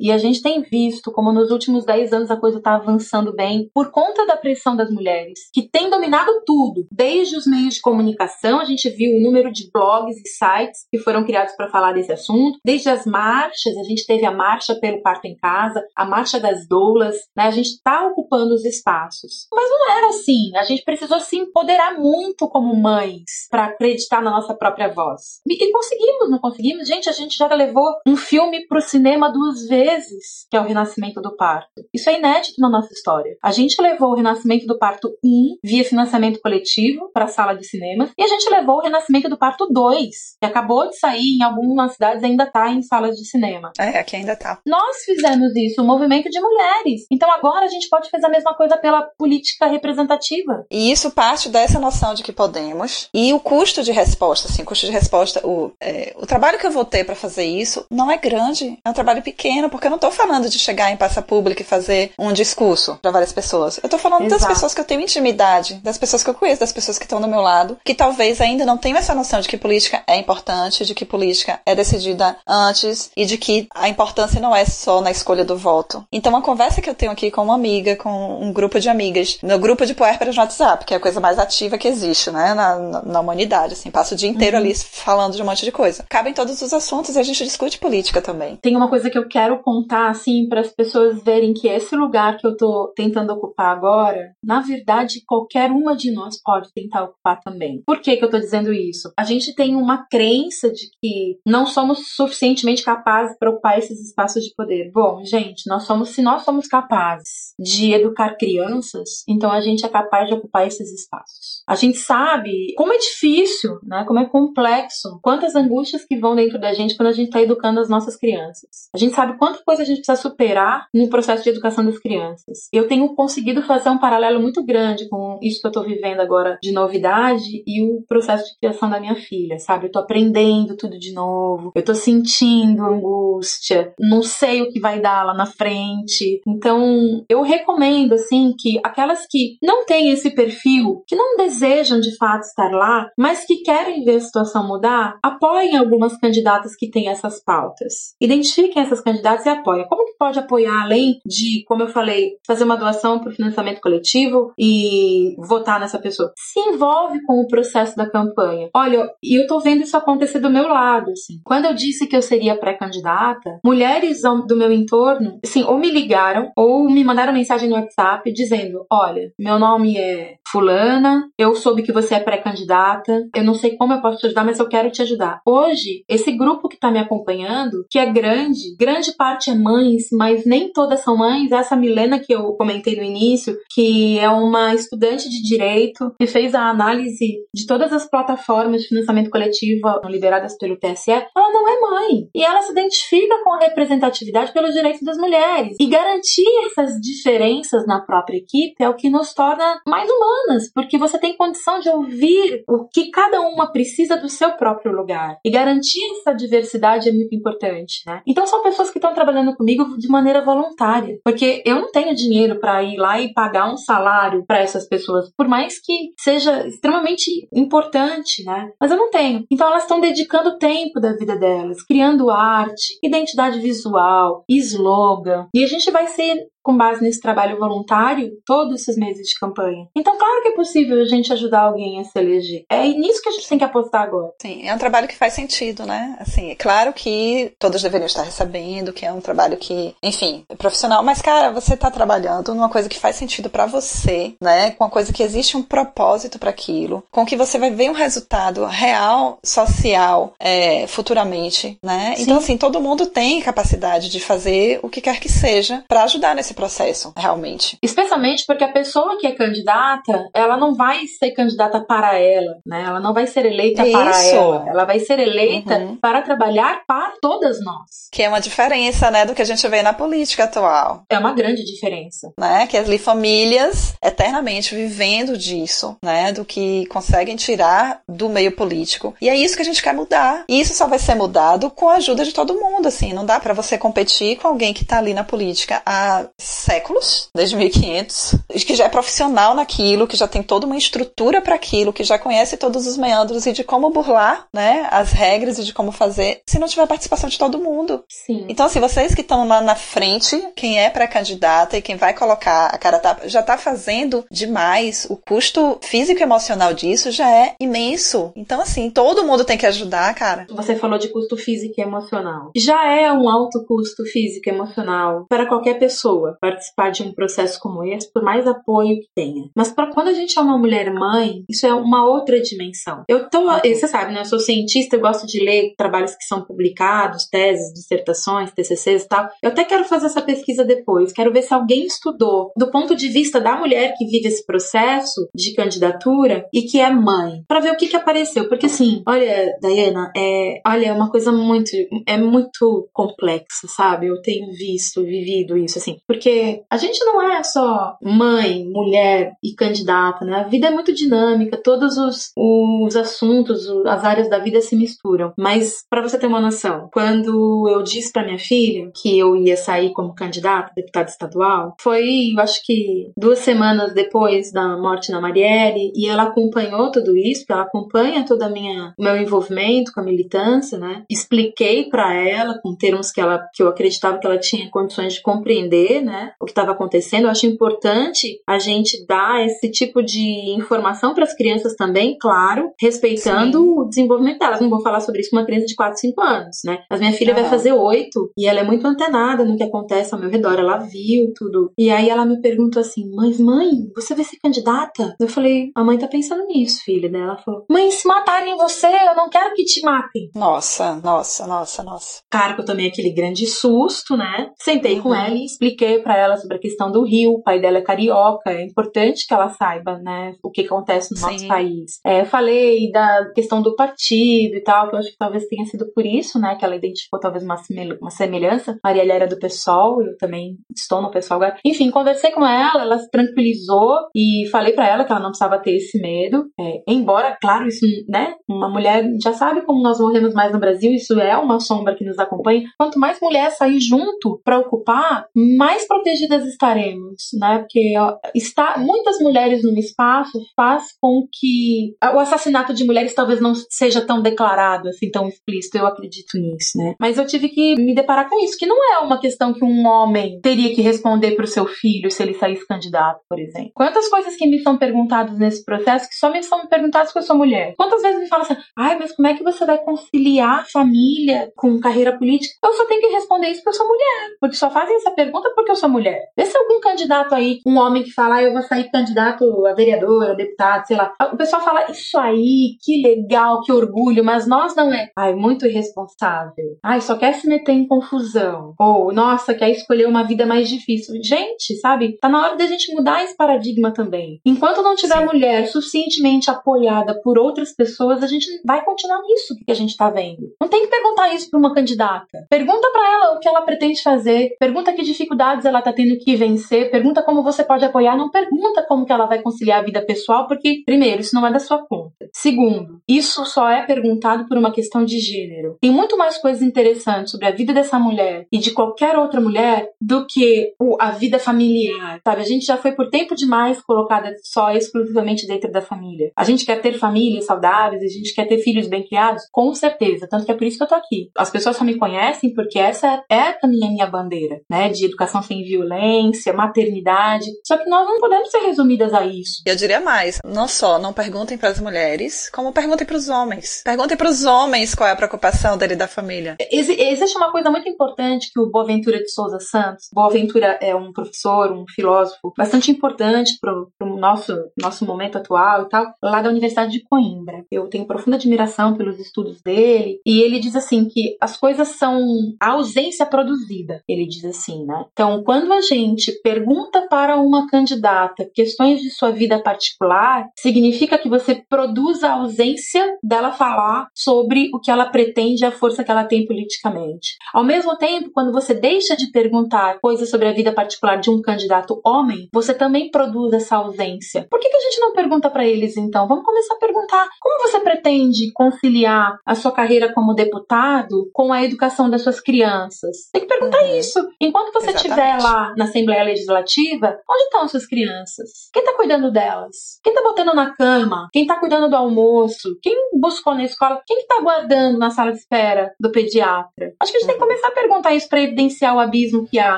e a gente tem visto como nos últimos 10 anos a coisa está avançando bem por conta da pressão das mulheres, que tem dominado tudo, desde os meios de comunicação, a gente viu o número de blogs e sites que foram criados para falar desse assunto, desde as marchas, a gente teve a marcha pelo parto em casa, a marcha das doulas, né? A gente está ocupando os espaços. Mas não era assim, a gente precisou se empoderar muito como mães para acreditar na nossa própria voz. E conseguimos, não conseguimos? Gente, a gente já levou um filme pro cinema duas vezes, que é o Renascimento do Parto. Isso é inédito na nossa história. A gente levou o Renascimento do Parto 1 via financiamento coletivo para a sala de cinema e a gente levou o Renascimento do Parto 2, que acabou de sair em algumas cidades ainda tá em salas de cinema. É, aqui ainda tá. Nós fizemos isso, o movimento de mulheres. Então agora a gente pode fazer a mesma coisa pela política representativa. E isso parte dessa noção de que podemos e o custo de resposta, assim, custo de resposta, o, é, o trabalho que eu vou ter para fazer isso não é grande, é um trabalho pequeno, porque eu não tô falando de chegar em praça pública e fazer um discurso para várias pessoas. Eu tô falando Exato. das pessoas que eu tenho intimidade, das pessoas que eu conheço, das pessoas que estão do meu lado, que talvez ainda não tenham essa noção de que política é importante, de que política é decidida antes e de que a importância não é só na escolha do voto. Então, a conversa que eu tenho aqui com uma amiga, com um grupo de amigas, meu grupo de puérperas no WhatsApp, que é a coisa mais ativa que existe, né, na, na, na humanidade, assim, passo o dia inteiro uhum. ali falando de um monte de coisa. Cabem todos os assuntos e a gente discute política também. Tem uma coisa que eu quero contar, assim, para as pessoas verem que esse lugar que eu tô tentando ocupar agora, na verdade, qualquer uma de nós pode tentar ocupar também. Por que que eu tô dizendo isso? A gente tem uma crença de que não somos suficientemente capazes para ocupar esses espaços de poder. Bom, gente, nós somos, se nós somos capazes de educar crianças, então a gente é capaz de ocupar esses espaços. A gente sabe como é difícil, né? Como é complexo, quantas angústias que vão dentro da gente quando a gente está educando as nossas crianças. A gente sabe quanta coisa a gente precisa superar no processo de educação das crianças. Eu tenho conseguido fazer um paralelo muito grande com isso que eu estou vivendo agora de novidade e o processo de criação da minha filha, sabe? Eu tô aprendendo tudo de novo, eu tô sentindo angústia, não sei o que vai dar lá na frente. Então, eu recomendo, assim, que aquelas que não têm esse perfil, que não desejam de fato estar lá, mas que querem ver a situação mudar, apoiem algumas candidatas que têm essas pautas. Identifiquem essas candidatas e apoiem. Como que pode apoiar, além de, como eu falei, fazer uma doação para o financiamento coletivo e votar nessa pessoa? Se envolve com o processo da campanha. Olha, e eu tô vendo isso acontecer do meu lado, assim. Quando eu disse que eu seria pré-candidata, mulheres do meu entorno, assim, ou me ligaram ou me mandaram mensagem no WhatsApp dizendo: Olha, meu nome é Fulana, eu soube que você é pré-candidata, eu não sei como eu posso te ajudar, mas eu quero te ajudar. Hoje, esse grupo que tá me acompanhando, que é grande, grande parte é mães, mas nem todas são mães. Essa Milena que eu comentei no início, que é uma estudante de direito, que fez a análise de todas as plataformas de financiamento coletivo liberadas pelo TSE, ela não é mãe. E ela se identifica com a representatividade pelos direitos das mulheres. E garantir essas diferenças na própria equipe é o que nos torna mais humanas, porque você tem condição de ouvir o que cada uma precisa do seu próprio lugar. E garantir essa diversidade é muito importante, né? Então são pessoas que estão trabalhando comigo de maneira voluntária, porque eu não tenho dinheiro para ir lá e pagar um salário para essas pessoas, por mais que seja extremamente importante, né? Mas eu não tenho. Então elas estão dedicando tempo da vida delas, criando arte, identidade visual, slogan. E a gente vai ser com base nesse trabalho voluntário todos esses meses de campanha. Então, claro que é possível a gente ajudar alguém a se eleger. É nisso que a gente tem que apostar agora. Sim, é um trabalho que faz sentido, né? Assim, é claro que todos deveriam estar recebendo, que é um trabalho que, enfim, é profissional, mas cara, você está trabalhando numa coisa que faz sentido para você, né? Com uma coisa que existe um propósito para aquilo, com que você vai ver um resultado real, social, é, futuramente, né? Sim. Então, assim, todo mundo tem capacidade de fazer o que quer que seja para ajudar nesse esse processo, realmente. Especialmente porque a pessoa que é candidata, ela não vai ser candidata para ela, né? Ela não vai ser eleita Isso. para ela. Ela vai ser eleita uhum. para trabalhar para todas nós. Que é uma diferença, né, do que a gente vê na política atual. É uma grande diferença. Né? Que ali famílias eternamente vivendo disso, né, do que conseguem tirar do meio político. E é isso que a gente quer mudar. E isso só vai ser mudado com a ajuda de todo mundo, assim. Não dá para você competir com alguém que tá ali na política há séculos, desde 1500, que já é profissional naquilo, que já tem toda uma estrutura para aquilo, que já conhece todos os meandros e de como burlar, né, as regras e de como fazer, se não tiver a participação de todo mundo. Sim. Então, assim, vocês que estão lá na frente, quem é pré-candidata e quem vai colocar a cara tapa, já está fazendo demais. O custo físico e emocional disso já é imenso. Então, assim, todo mundo tem que ajudar, cara. Você falou de custo físico e emocional. Já é um alto custo físico e emocional para qualquer pessoa participar de um processo como esse, por mais apoio que tenha. Mas para quando a gente é uma mulher mãe, isso é uma outra dimensão. Eu tô, você sabe, né? Eu sou cientista, eu gosto de ler trabalhos que são publicados, teses, dissertações, TCCs e tal. Eu até quero fazer essa pesquisa depois. Quero ver se alguém estudou do ponto de vista da mulher que vive esse processo de candidatura e que é mãe, para ver o que que apareceu. Porque assim, olha, Diana, é, olha, é uma coisa muito, é muito complexa, sabe? Eu tenho visto, vivido isso assim, porque a gente não é só mãe, mulher e candidata, né? A vida é muito dinâmica, todos os, os assuntos, as áreas da vida se misturam. Mas para você ter uma noção, quando eu disse para minha filha que eu ia sair como candidata deputada estadual, foi, eu acho que duas semanas depois da morte da Marielle, e ela acompanhou tudo isso, ela acompanha todo minha meu envolvimento com a militância, né? Expliquei para ela com termos que ela que eu acreditava que ela tinha condições de compreender, né, o que estava acontecendo. Eu acho importante a gente dar esse tipo de informação para as crianças também, claro, respeitando Sim. o desenvolvimento delas. Não vou falar sobre isso com uma criança de 4, 5 anos, né? Mas minha filha vai fazer 8 e ela é muito antenada no que acontece ao meu redor. Ela viu tudo. E aí ela me perguntou assim: Mas mãe, você vai ser candidata? Eu falei: A mãe tá pensando nisso, filha. Daí ela falou: Mãe, se matarem você, eu não quero que te matem. Nossa, nossa, nossa, nossa. Claro que eu tomei aquele grande susto, né? Sentei uhum. com ela e expliquei para ela sobre a questão do Rio. O pai dela é carioca. É importante que ela saiba, né? O que acontece no Sim. nosso país. É, falei da questão do partido e tal, que eu acho que talvez tenha sido por isso, né? Que ela identificou talvez uma, uma semelhança. Marielle era do PSOL, eu também estou no PSOL agora. Enfim, conversei com ela, ela se tranquilizou e falei para ela que ela não precisava ter esse medo. É, embora, claro, isso, né? Uma mulher já sabe como nós morremos mais no Brasil, isso é uma sombra que nos acompanha. Quanto mais mulher sair junto para ocupar, mais protegidas estaremos, né? Porque está muitas mulheres no espaço faz com que o assassinato de mulheres talvez não seja tão declarado, assim, tão explícito. Eu acredito nisso, né? Mas eu tive que me deparar com isso, que não é uma questão que um homem teria que responder para o seu filho se ele saísse candidato, por exemplo. Quantas coisas que me são perguntadas nesse processo que só me são perguntadas porque eu sou mulher? Quantas vezes me falam assim, ai, mas como é que você vai conciliar família com carreira política? Eu só tenho que responder isso porque eu sou mulher. Porque só fazem essa pergunta porque eu sou mulher. Vê se algum candidato aí, um homem que fala, ah, eu vou sair candidato a vereador, a deputado, sei lá. O pessoal fala, isso aí, que legal, que orgulho, mas nós não é. Ai, muito irresponsável. Ai, só quer se meter em confusão. Ou, nossa, quer escolher uma vida mais difícil. Gente, sabe? Tá na hora da gente mudar esse paradigma também. Enquanto não tiver Sim. mulher suficientemente apoiada por outras pessoas, a gente vai continuar nisso que a gente tá vendo. Não tem que perguntar isso pra uma candidata. Pergunta para ela o que ela pretende fazer. Pergunta que dificuldades ela tá tendo que vencer. Pergunta como você pode apoiar. Não pergunta como que ela vai conciliar a vida pessoal, porque, primeiro, isso não é da sua conta. Segundo, isso só é perguntado por uma questão de gênero. Tem muito mais coisas interessantes sobre a vida dessa mulher e de qualquer outra mulher do que a vida familiar, sabe? A gente já foi por tempo demais colocada só exclusivamente dentro da família. A gente quer ter famílias saudáveis, a gente quer ter filhos bem criados, com certeza. Tanto que é por isso que eu tô aqui. As pessoas só me conhecem porque essa é também a minha bandeira, né? De educação violência, maternidade. Só que nós não podemos ser resumidas a isso. Eu diria mais, não só não perguntem para as mulheres, como perguntem para os homens. Perguntem para os homens qual é a preocupação dele da família. Ex existe uma coisa muito importante que o Boaventura de Souza Santos, Boaventura é um professor, um filósofo bastante importante para o nosso, nosso momento atual e tal, lá da Universidade de Coimbra. Eu tenho profunda admiração pelos estudos dele, e ele diz assim que as coisas são a ausência produzida, ele diz assim, né? Então, quando a gente pergunta para uma candidata questões de sua vida particular, significa que você produz a ausência dela falar sobre o que ela pretende e a força que ela tem politicamente. Ao mesmo tempo, quando você deixa de perguntar coisas sobre a vida particular de um candidato homem, você também produz essa ausência. Por que, que a gente não pergunta para eles então? Vamos começar a perguntar como você pretende conciliar a sua carreira como deputado com a educação das suas crianças? Tem que perguntar uhum. isso. Enquanto você lá na Assembleia Legislativa, onde estão as suas crianças? Quem está cuidando delas? Quem está botando na cama? Quem está cuidando do almoço? Quem buscou na escola? Quem está guardando na sala de espera do pediatra? Acho que a gente uhum. tem que começar a perguntar isso para evidenciar o abismo que há.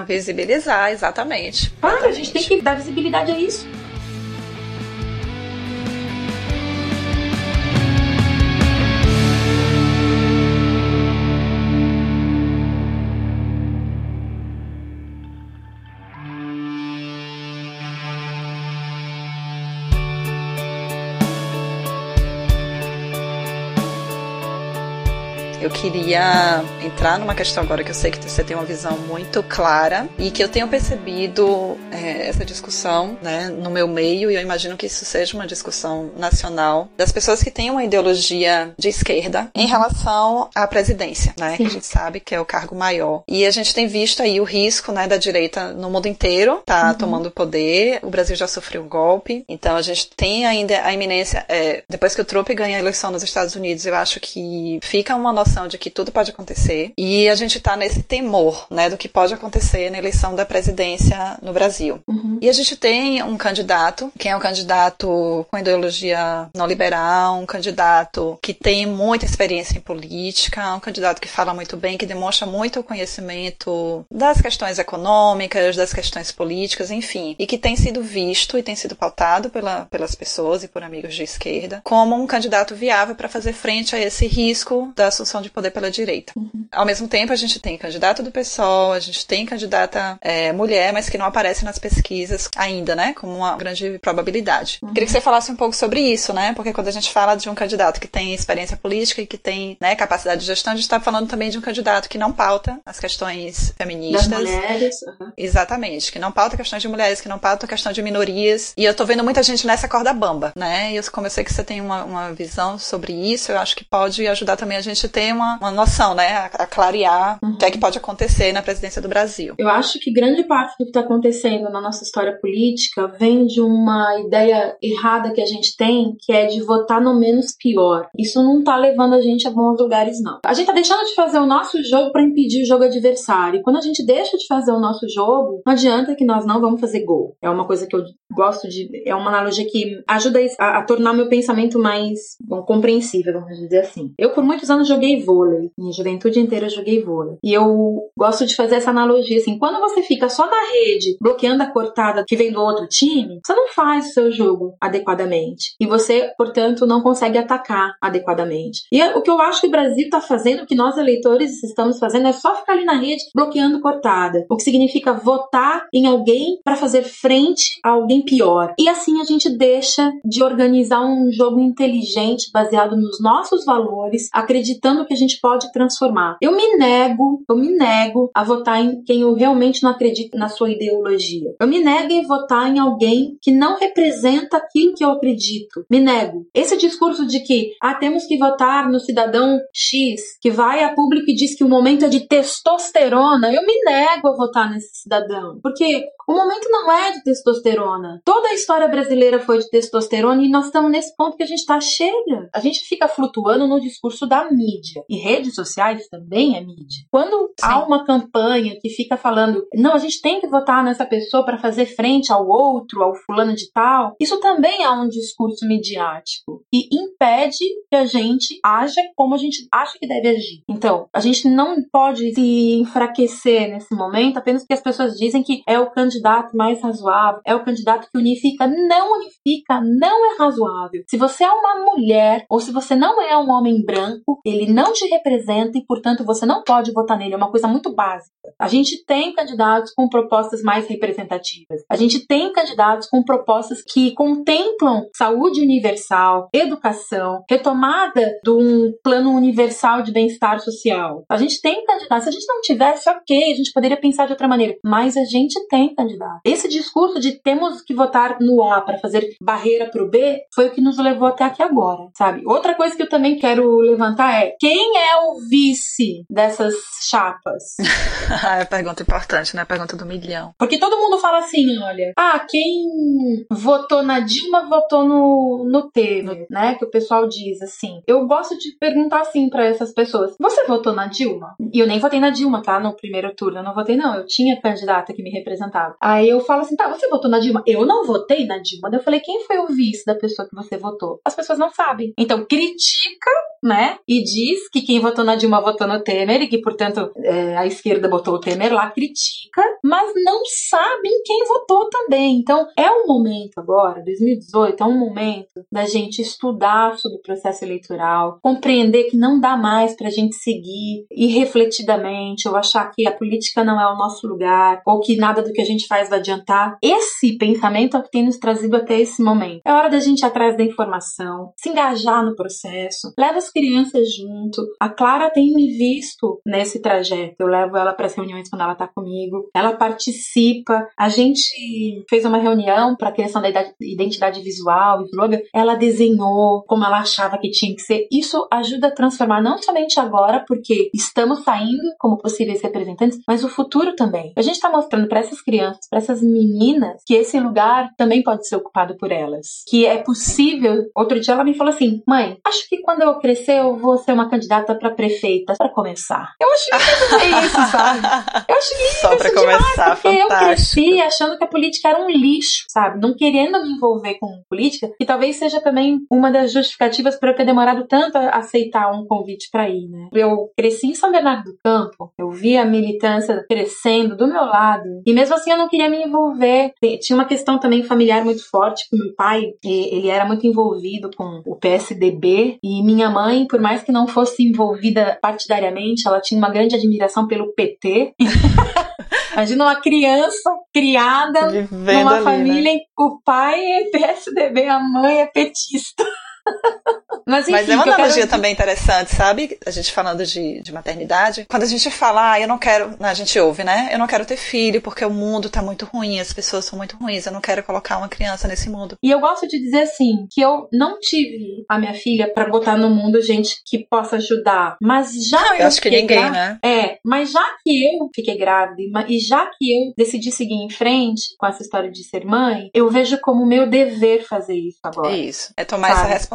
Visibilizar, exatamente. Claro, a gente tem que dar visibilidade a isso. Queria entrar numa questão agora que eu sei que você tem uma visão muito clara e que eu tenho percebido é, essa discussão né, no meu meio, e eu imagino que isso seja uma discussão nacional, das pessoas que têm uma ideologia de esquerda em relação à presidência, né, que a gente sabe que é o cargo maior. E a gente tem visto aí o risco né, da direita no mundo inteiro tá uhum. tomando poder, o Brasil já sofreu um golpe, então a gente tem ainda a iminência, é, depois que o Trump ganha a eleição nos Estados Unidos, eu acho que fica uma noção de que tudo pode acontecer e a gente está nesse temor, né, do que pode acontecer na eleição da presidência no Brasil. Uhum. E a gente tem um candidato, que é um candidato com ideologia não liberal, um candidato que tem muita experiência em política, um candidato que fala muito bem, que demonstra muito conhecimento das questões econômicas, das questões políticas, enfim, e que tem sido visto e tem sido pautado pela, pelas pessoas e por amigos de esquerda como um candidato viável para fazer frente a esse risco da assunção de poder pela direita. Uhum. Ao mesmo tempo, a gente tem candidato do PSOL, a gente tem candidata é, mulher, mas que não aparece nas pesquisas ainda, né? Como uma grande probabilidade. Uhum. Queria que você falasse um pouco sobre isso, né? Porque quando a gente fala de um candidato que tem experiência política e que tem né, capacidade de gestão, a gente está falando também de um candidato que não pauta as questões feministas. Das mulheres. Uhum. Exatamente. Que não pauta questões de mulheres, que não pauta questão de minorias. E eu tô vendo muita gente nessa corda bamba, né? E eu, como eu sei que você tem uma, uma visão sobre isso, eu acho que pode ajudar também a gente ter uma, uma noção, né? A, a clarear uhum. o que é que pode acontecer na presidência do Brasil. Eu acho que grande parte do que está acontecendo na nossa história política vem de uma ideia errada que a gente tem, que é de votar no menos pior. Isso não está levando a gente a bons lugares, não. A gente está deixando de fazer o nosso jogo para impedir o jogo adversário. E quando a gente deixa de fazer o nosso jogo, não adianta que nós não vamos fazer gol. É uma coisa que eu gosto de. É uma analogia que ajuda a, a tornar meu pensamento mais bom, compreensível, vamos dizer assim. Eu, por muitos anos, joguei vôlei. Minha juventude inteira eu joguei vôlei. E eu gosto de fazer essa analogia assim: quando você fica só na rede, bloqueando a cortada que vem do outro time, você não faz o seu jogo adequadamente. E você, portanto, não consegue atacar adequadamente. E o que eu acho que o Brasil está fazendo, o que nós eleitores estamos fazendo, é só ficar ali na rede bloqueando cortada. O que significa votar em alguém para fazer frente a alguém pior. E assim a gente deixa de organizar um jogo inteligente baseado nos nossos valores, acreditando que a gente pode transformar. Eu me nego, eu me nego a votar em quem eu realmente não acredito na sua ideologia. Eu me nego em votar em alguém que não representa aquilo que eu acredito. Me nego. Esse discurso de que ah, temos que votar no cidadão X, que vai a público e diz que o momento é de testosterona, eu me nego a votar nesse cidadão. Porque o momento não é de testosterona. Toda a história brasileira foi de testosterona e nós estamos nesse ponto que a gente está chega. A gente fica flutuando no discurso da mídia. E redes sociais também é mídia. Quando Sim. há uma campanha que fica falando, não, a gente tem que votar nessa pessoa para fazer frente ao outro, ao fulano de tal, isso também é um discurso midiático e impede que a gente haja como a gente acha que deve agir. Então, a gente não pode se enfraquecer nesse momento apenas porque as pessoas dizem que é o candidato candidato mais razoável, é o candidato que unifica. Não unifica, não é razoável. Se você é uma mulher ou se você não é um homem branco, ele não te representa e, portanto, você não pode votar nele. É uma coisa muito básica. A gente tem candidatos com propostas mais representativas. A gente tem candidatos com propostas que contemplam saúde universal, educação, retomada de um plano universal de bem-estar social. A gente tem candidatos. Se a gente não tivesse, ok, a gente poderia pensar de outra maneira. Mas a gente tem candidato. Esse discurso de temos que votar no A para fazer barreira para o B foi o que nos levou até aqui agora, sabe? Outra coisa que eu também quero levantar é quem é o vice dessas chapas? é pergunta importante, né? A pergunta do milhão. Porque todo mundo fala assim, olha, ah, quem votou na Dilma votou no, no Temer, né? Que o pessoal diz assim. Eu gosto de perguntar assim para essas pessoas: você votou na Dilma? E eu nem votei na Dilma, tá? No primeiro turno eu não votei, não. Eu tinha candidata que me representava. Aí eu falo assim: tá, você votou na Dilma? Eu não votei na Dilma. Daí eu falei: quem foi o vice da pessoa que você votou? As pessoas não sabem. Então critica, né? E diz que quem votou na Dilma votou no Temer e que, portanto, é, a esquerda botou o Temer lá, critica, mas não sabem quem votou também. Então é um momento agora, 2018, é um momento da gente estudar sobre o processo eleitoral, compreender que não dá mais para a gente seguir irrefletidamente ou achar que a política não é o nosso lugar ou que nada do que a gente faz vai adiantar. Esse pensamento é o que tem nos trazido até esse momento. É hora da gente ir atrás da informação, se engajar no processo, leva as crianças junto. A Clara tem me visto nesse trajeto. Eu levo ela para as reuniões quando ela tá comigo. Ela participa. A gente fez uma reunião para a criação da identidade visual e slogan. Ela desenhou como ela achava que tinha que ser. Isso ajuda a transformar não somente agora, porque estamos saindo como possíveis representantes, mas o futuro também. A gente está mostrando para essas crianças, para essas meninas, que esse lugar também pode ser ocupado por elas. Que é possível. Outro dia ela me falou assim: mãe, acho que quando eu crescer eu vou ser uma candidata para prefeita, para começar. Eu acho que é isso, sabe? Eu acho que Só para começar, porque fantástico. eu cresci achando que a política era um lixo, sabe? Não querendo me envolver com política, e talvez seja também uma das justificativas para eu ter demorado tanto a aceitar um convite para ir, né? Eu cresci em São Bernardo do Campo, eu vi a militância crescendo do meu lado, e mesmo assim eu não queria me envolver. Tinha uma questão também familiar muito forte com meu pai, ele era muito envolvido com o PSDB, e minha mãe, por mais que não fosse envolvida partidariamente, ela tinha uma grande admiração pelo PT. Imagina uma criança criada numa ali, família né? em que o pai é PSDB, a mãe é petista. Mas, enfim, Mas é uma eu quero analogia dizer- também interessante, sabe? A gente falando de, de maternidade. Quando a gente fala, ah, eu não quero. A gente ouve, né? Eu não quero ter filho porque o mundo tá muito ruim, as pessoas são muito ruins, eu não quero colocar uma criança nesse mundo. E eu gosto de dizer assim, que eu não tive a minha filha pra botar no mundo gente que possa ajudar, mas já Eu acho que ninguém, né? É, mas já que eu fiquei grávida e e já que eu decidi seguir em frente com essa história de ser mãe, eu vejo como meu dever fazer isso agora. É isso. É tomar Sabe? essa responsabilidade,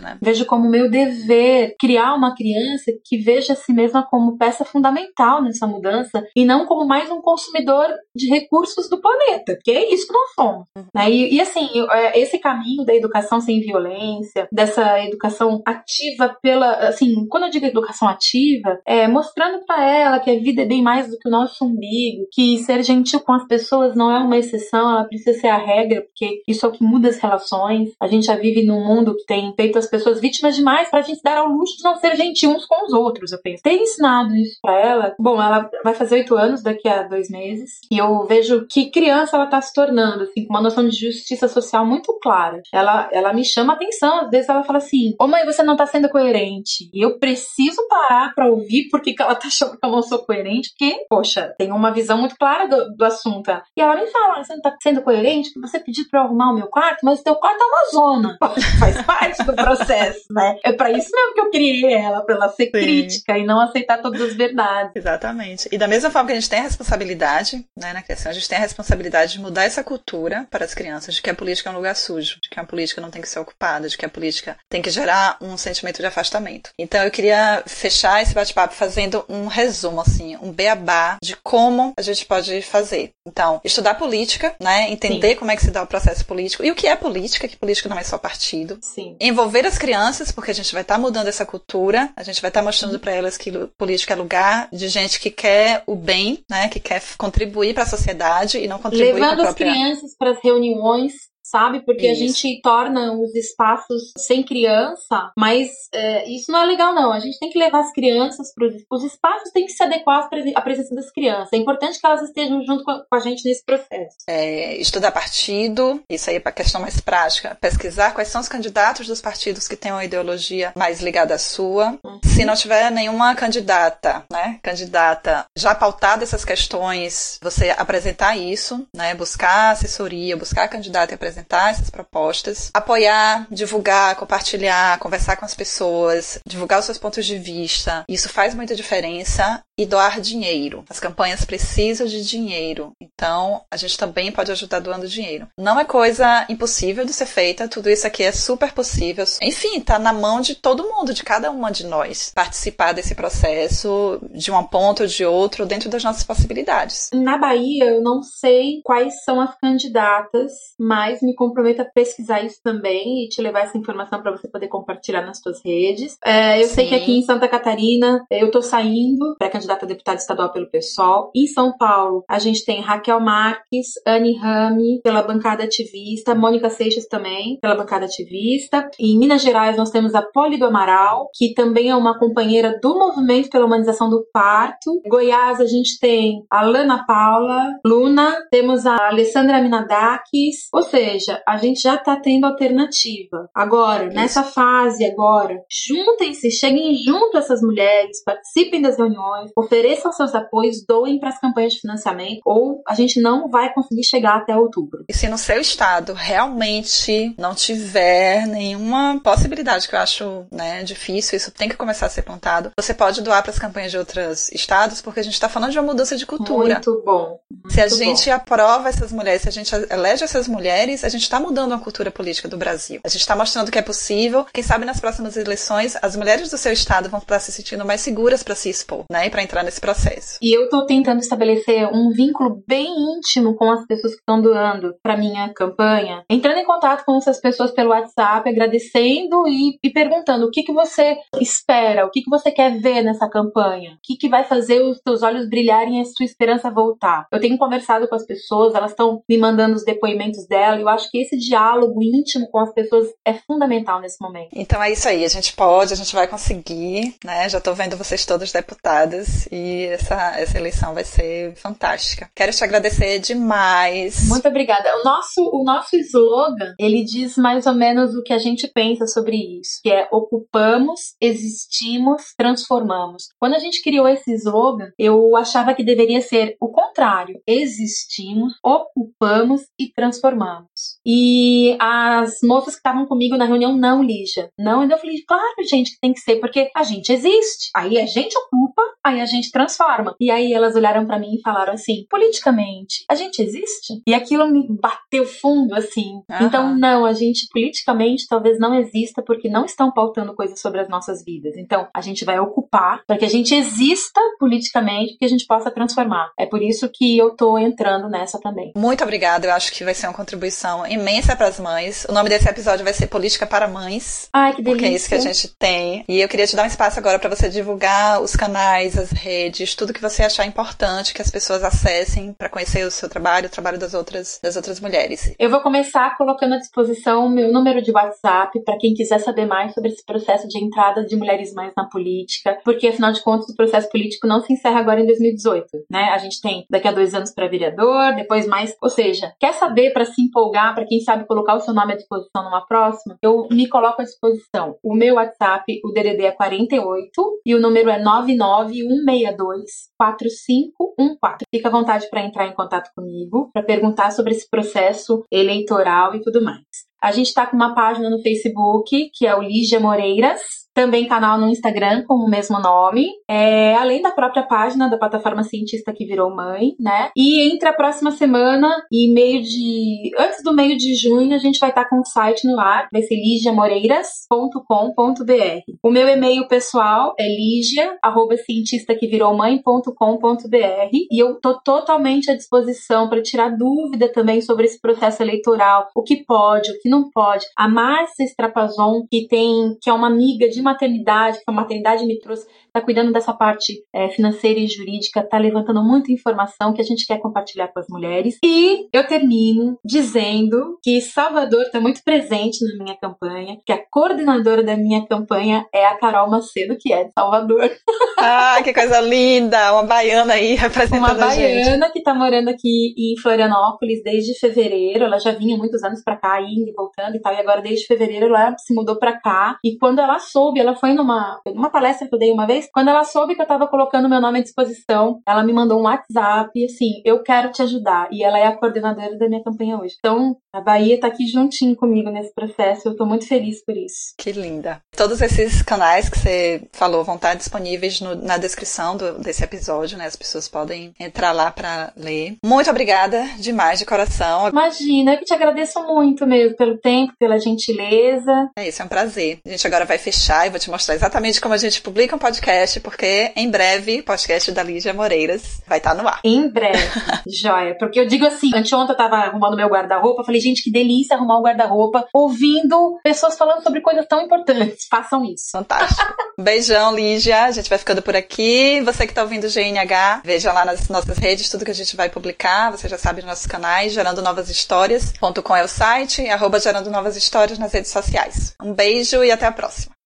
né? Vejo como meu dever criar uma criança que veja a si mesma como peça fundamental nessa mudança e não como mais um consumidor de recursos do planeta, porque é isso que nós somos. né? E, e, assim, é, esse caminho da educação sem violência, dessa educação ativa pela. Assim, quando eu digo educação ativa, é mostrando para ela que a vida é bem mais do que o nosso umbigo, que ser gentil com as pessoas não é uma exceção, ela precisa ser a regra, porque isso é o que muda as relações. A gente já vive num mundo que tem feito as pessoas vítimas demais pra gente dar ao luxo de não ser gentil uns com os outros, eu penso. Ter ensinado isso pra ela, bom, ela vai fazer oito anos daqui a dois meses, e eu vejo que criança ela tá se tornando, assim, com uma noção de justiça social muito clara. Ela, ela me chama atenção, às vezes ela fala assim, ô mãe, você não tá sendo coerente. E eu preciso parar pra ouvir porque que ela tá achando que eu não sou coerente, porque, poxa, tem uma visão muito clara do, do assunto. E ela me fala, você não tá sendo coerente porque você pediu pra eu arrumar o meu quarto, mas o teu quarto é uma zona. Faz parte do processo, né? É pra isso mesmo que eu criei ela, pra ela ser Sim. crítica e não aceitar todas as verdades. Exatamente. E da mesma forma que a gente tem a responsabilidade, né, na criação, a gente tem a responsabilidade de mudar essa cultura para as crianças, de que a política é um lugar sujo, de que a política não tem que ser ocupada, de que a política tem que gerar um sentimento de afastamento. Então eu queria fechar esse bate-papo fazendo um resumo, assim, um beabá de como a gente pode fazer. Então, estudar política, né, entender como é que se dá o processo político e o que é política, que política não é só partido, Sim. envolver as crianças, porque a gente vai estar mudando essa cultura, a gente vai estar mostrando para elas que política é lugar de gente que quer o bem, né, que quer contribuir para a sociedade e não contribuir para a Levando as própria. crianças para as reuniões, sabe? Porque a Isso. gente torna os espaços sem criança, mas é, isso não é legal, não. A gente tem que levar as crianças para os espaços, tem que se adequar à presença das crianças. É importante que elas estejam junto com a, a gente nesse processo. É, estudar partido, isso aí para a questão mais prática, pesquisar quais são os candidatos dos partidos que têm uma ideologia mais ligada à sua. Se não tiver nenhuma candidata, né, candidata já pautada essas questões, você apresentar isso, né, buscar assessoria, buscar candidata e apresentar apresentar essas propostas, apoiar, divulgar, compartilhar, conversar com as pessoas, divulgar os seus pontos de vista. Isso faz muita diferença e doar dinheiro. As campanhas precisam de dinheiro, então a gente também pode ajudar doando dinheiro. Não é coisa impossível de ser feita, tudo isso aqui é super possível. Enfim, tá na mão de todo mundo, de cada uma de nós, participar desse processo de um ponto ou de outro dentro das nossas possibilidades. Na Bahia, eu não sei quais são as candidatas, mas me comprometo a pesquisar isso também e te levar essa informação para você poder compartilhar nas suas redes. É, eu Sim. sei que aqui em Santa Catarina eu tô saindo para candidata a deputada estadual pelo PSOL. Em São Paulo, a gente tem Raquel Marques, Anne Rami, pela bancada ativista, Mônica Seixas também, pela bancada ativista. Em Minas Gerais, nós temos a Poli do Amaral, que também é uma companheira do Movimento pela Humanização do Parto. Goiás, a gente tem a Lana Paula, Luna, temos a Alessandra Minadakis, ou seja, a gente já está tendo alternativa. Agora, nessa fase agora, juntem-se, cheguem junto a essas mulheres, participem das reuniões, ofereçam seus apoios, doem para as campanhas de financiamento, ou a gente não vai conseguir chegar até outubro. E se no seu estado realmente não tiver nenhuma possibilidade, que eu acho né, difícil, isso tem que começar a ser plantado, você pode doar para as campanhas de outros estados, porque a gente está falando de uma mudança de cultura. Muito bom. Muito se a gente bom. aprova essas mulheres, se a gente elege essas mulheres, a gente está mudando a cultura política do Brasil. A gente está mostrando que é possível. Quem sabe nas próximas eleições, as mulheres do seu estado vão estar se sentindo mais seguras para se expor, né, e para entrar nesse processo. E eu estou tentando estabelecer um vínculo bem íntimo com as pessoas que estão doando para minha campanha, entrando em contato com essas pessoas pelo WhatsApp, agradecendo e, e perguntando o que que você espera, o que que você quer ver nessa campanha, o que que vai fazer os seus olhos brilharem e a sua esperança voltar. Eu tenho conversado com as pessoas, elas estão me mandando os depoimentos dela, e acho que esse diálogo íntimo com as pessoas é fundamental nesse momento. Então é isso aí, a gente pode, a gente vai conseguir, né? Já tô vendo vocês todos deputadas e essa, essa eleição vai ser fantástica. Quero te agradecer demais. Muito obrigada. O nosso, o nosso slogan, ele diz mais ou menos o que a gente pensa sobre isso, que é ocupamos, existimos, transformamos. Quando a gente criou esse slogan, eu achava que deveria ser o contrário. Existimos, ocupamos e transformamos. E as moças que estavam comigo na reunião, não, Lígia. Não, e eu falei, claro, gente, que tem que ser, porque a gente existe. Aí a gente ocupa, aí a gente transforma. E aí elas olharam para mim e falaram assim: politicamente, a gente existe? E aquilo me bateu fundo, assim. Uhum. Então, não, a gente politicamente talvez não exista porque não estão pautando coisas sobre as nossas vidas. Então, a gente vai ocupar para que a gente exista politicamente, que a gente possa transformar. É por isso que eu tô entrando nessa também. Muito obrigada, eu acho que vai ser uma contribuição imensa para as mães. O nome desse episódio vai ser Política para Mães. Ai, que delícia. Porque é isso que a gente tem. E eu queria te dar um espaço agora para você divulgar os canais, as redes, tudo que você achar importante que as pessoas acessem para conhecer o seu trabalho, o trabalho das outras, das outras mulheres. Eu vou começar colocando à disposição o meu número de WhatsApp para quem quiser saber mais sobre esse processo de entrada de mulheres mães na política, porque afinal de contas o processo político não se encerra agora em 2018, né? A gente tem daqui a dois anos para vereador, depois mais, ou seja, quer saber para se empolgar, para quem sabe colocar o seu nome à disposição numa próxima, eu me coloco à disposição. O meu WhatsApp, o DDD é 48 e o número é 99162 4514. Fica à vontade para entrar em contato comigo, para perguntar sobre esse processo eleitoral e tudo mais. A gente está com uma página no Facebook, que é o Lígia Moreiras, também canal no Instagram com o mesmo nome, é, além da própria página da plataforma cientista que virou mãe, né? E entre a próxima semana e meio de. Antes do meio de junho, a gente vai estar com o site no ar, vai ser ligiamoreiras.com.br. O meu e-mail pessoal é ligia, arroba cientista que virou mãe.com.br e eu tô totalmente à disposição para tirar dúvida também sobre esse processo eleitoral, o que pode, o que não pode. A Márcia Strapazon, que tem, que é uma amiga de maternidade, que a maternidade me trouxe, está cuidando dessa parte é, financeira e jurídica, está levantando muita informação que a gente quer compartilhar com as mulheres. E eu termino dizendo que Salvador está muito presente na minha campanha, que a coordenadora da minha campanha é a Carol Macedo, que é de Salvador. Ah, que coisa linda! Uma baiana aí representando Uma baiana que está morando aqui em Florianópolis desde fevereiro. Ela já vinha muitos anos para cá, indo e voltando e tal, e agora desde fevereiro ela se mudou para cá. E quando ela soube, ela foi numa, numa palestra que eu dei uma vez Quando ela soube que eu tava colocando meu nome à disposição, ela me mandou um WhatsApp assim, eu quero te ajudar. E ela é a coordenadora da minha campanha hoje. Então, a Bahia tá aqui juntinho comigo nesse processo. Eu tô muito feliz por isso. Que linda. Todos esses canais que você falou vão estar disponíveis no, na descrição do, desse episódio, né? As pessoas podem entrar lá para ler. Muito obrigada demais de coração. Imagina, eu que te agradeço muito mesmo pelo tempo, pela gentileza. É isso, é um prazer. A gente agora vai fechar e vou te mostrar exatamente como a gente publica um podcast, porque em breve o podcast da Lígia Moreiras vai estar no ar. Em breve, joia. Porque eu digo assim, anteontem eu tava arrumando meu guarda-roupa, falei, gente, que delícia arrumar o guarda-roupa ouvindo pessoas falando sobre coisas tão importantes. Façam isso. Fantástico. Beijão, Lígia. A gente vai ficando por aqui. Você que está ouvindo o GNH, veja lá nas nossas redes tudo que a gente vai publicar. Você já sabe nos nossos canais, Gerando Novas Histórias.com é o site, arroba Gerando Novas Histórias nas redes sociais. Um beijo e até a próxima.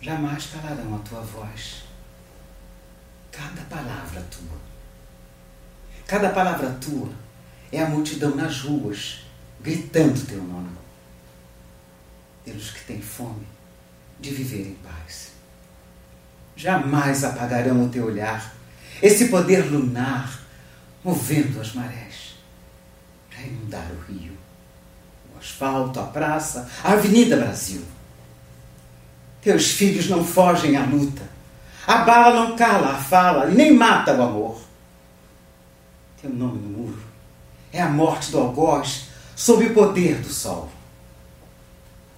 Jamais calarão a tua voz. Cada palavra tua. Cada palavra tua é a multidão nas ruas, gritando teu nome. Pelos que têm fome de viver em paz. Jamais apagarão o teu olhar, esse poder lunar, movendo as marés, para inundar o rio, o asfalto, a praça, a Avenida Brasil. Teus filhos não fogem à luta. A bala não cala a fala nem mata o amor. Teu nome no muro é a morte do algoz sob o poder do sol.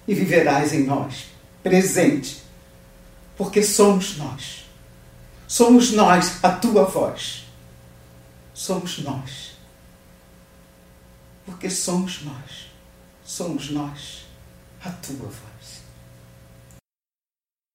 E viverás em nós, presente, porque somos nós. Somos nós a tua voz. Somos nós. Porque somos nós. Somos nós a tua voz.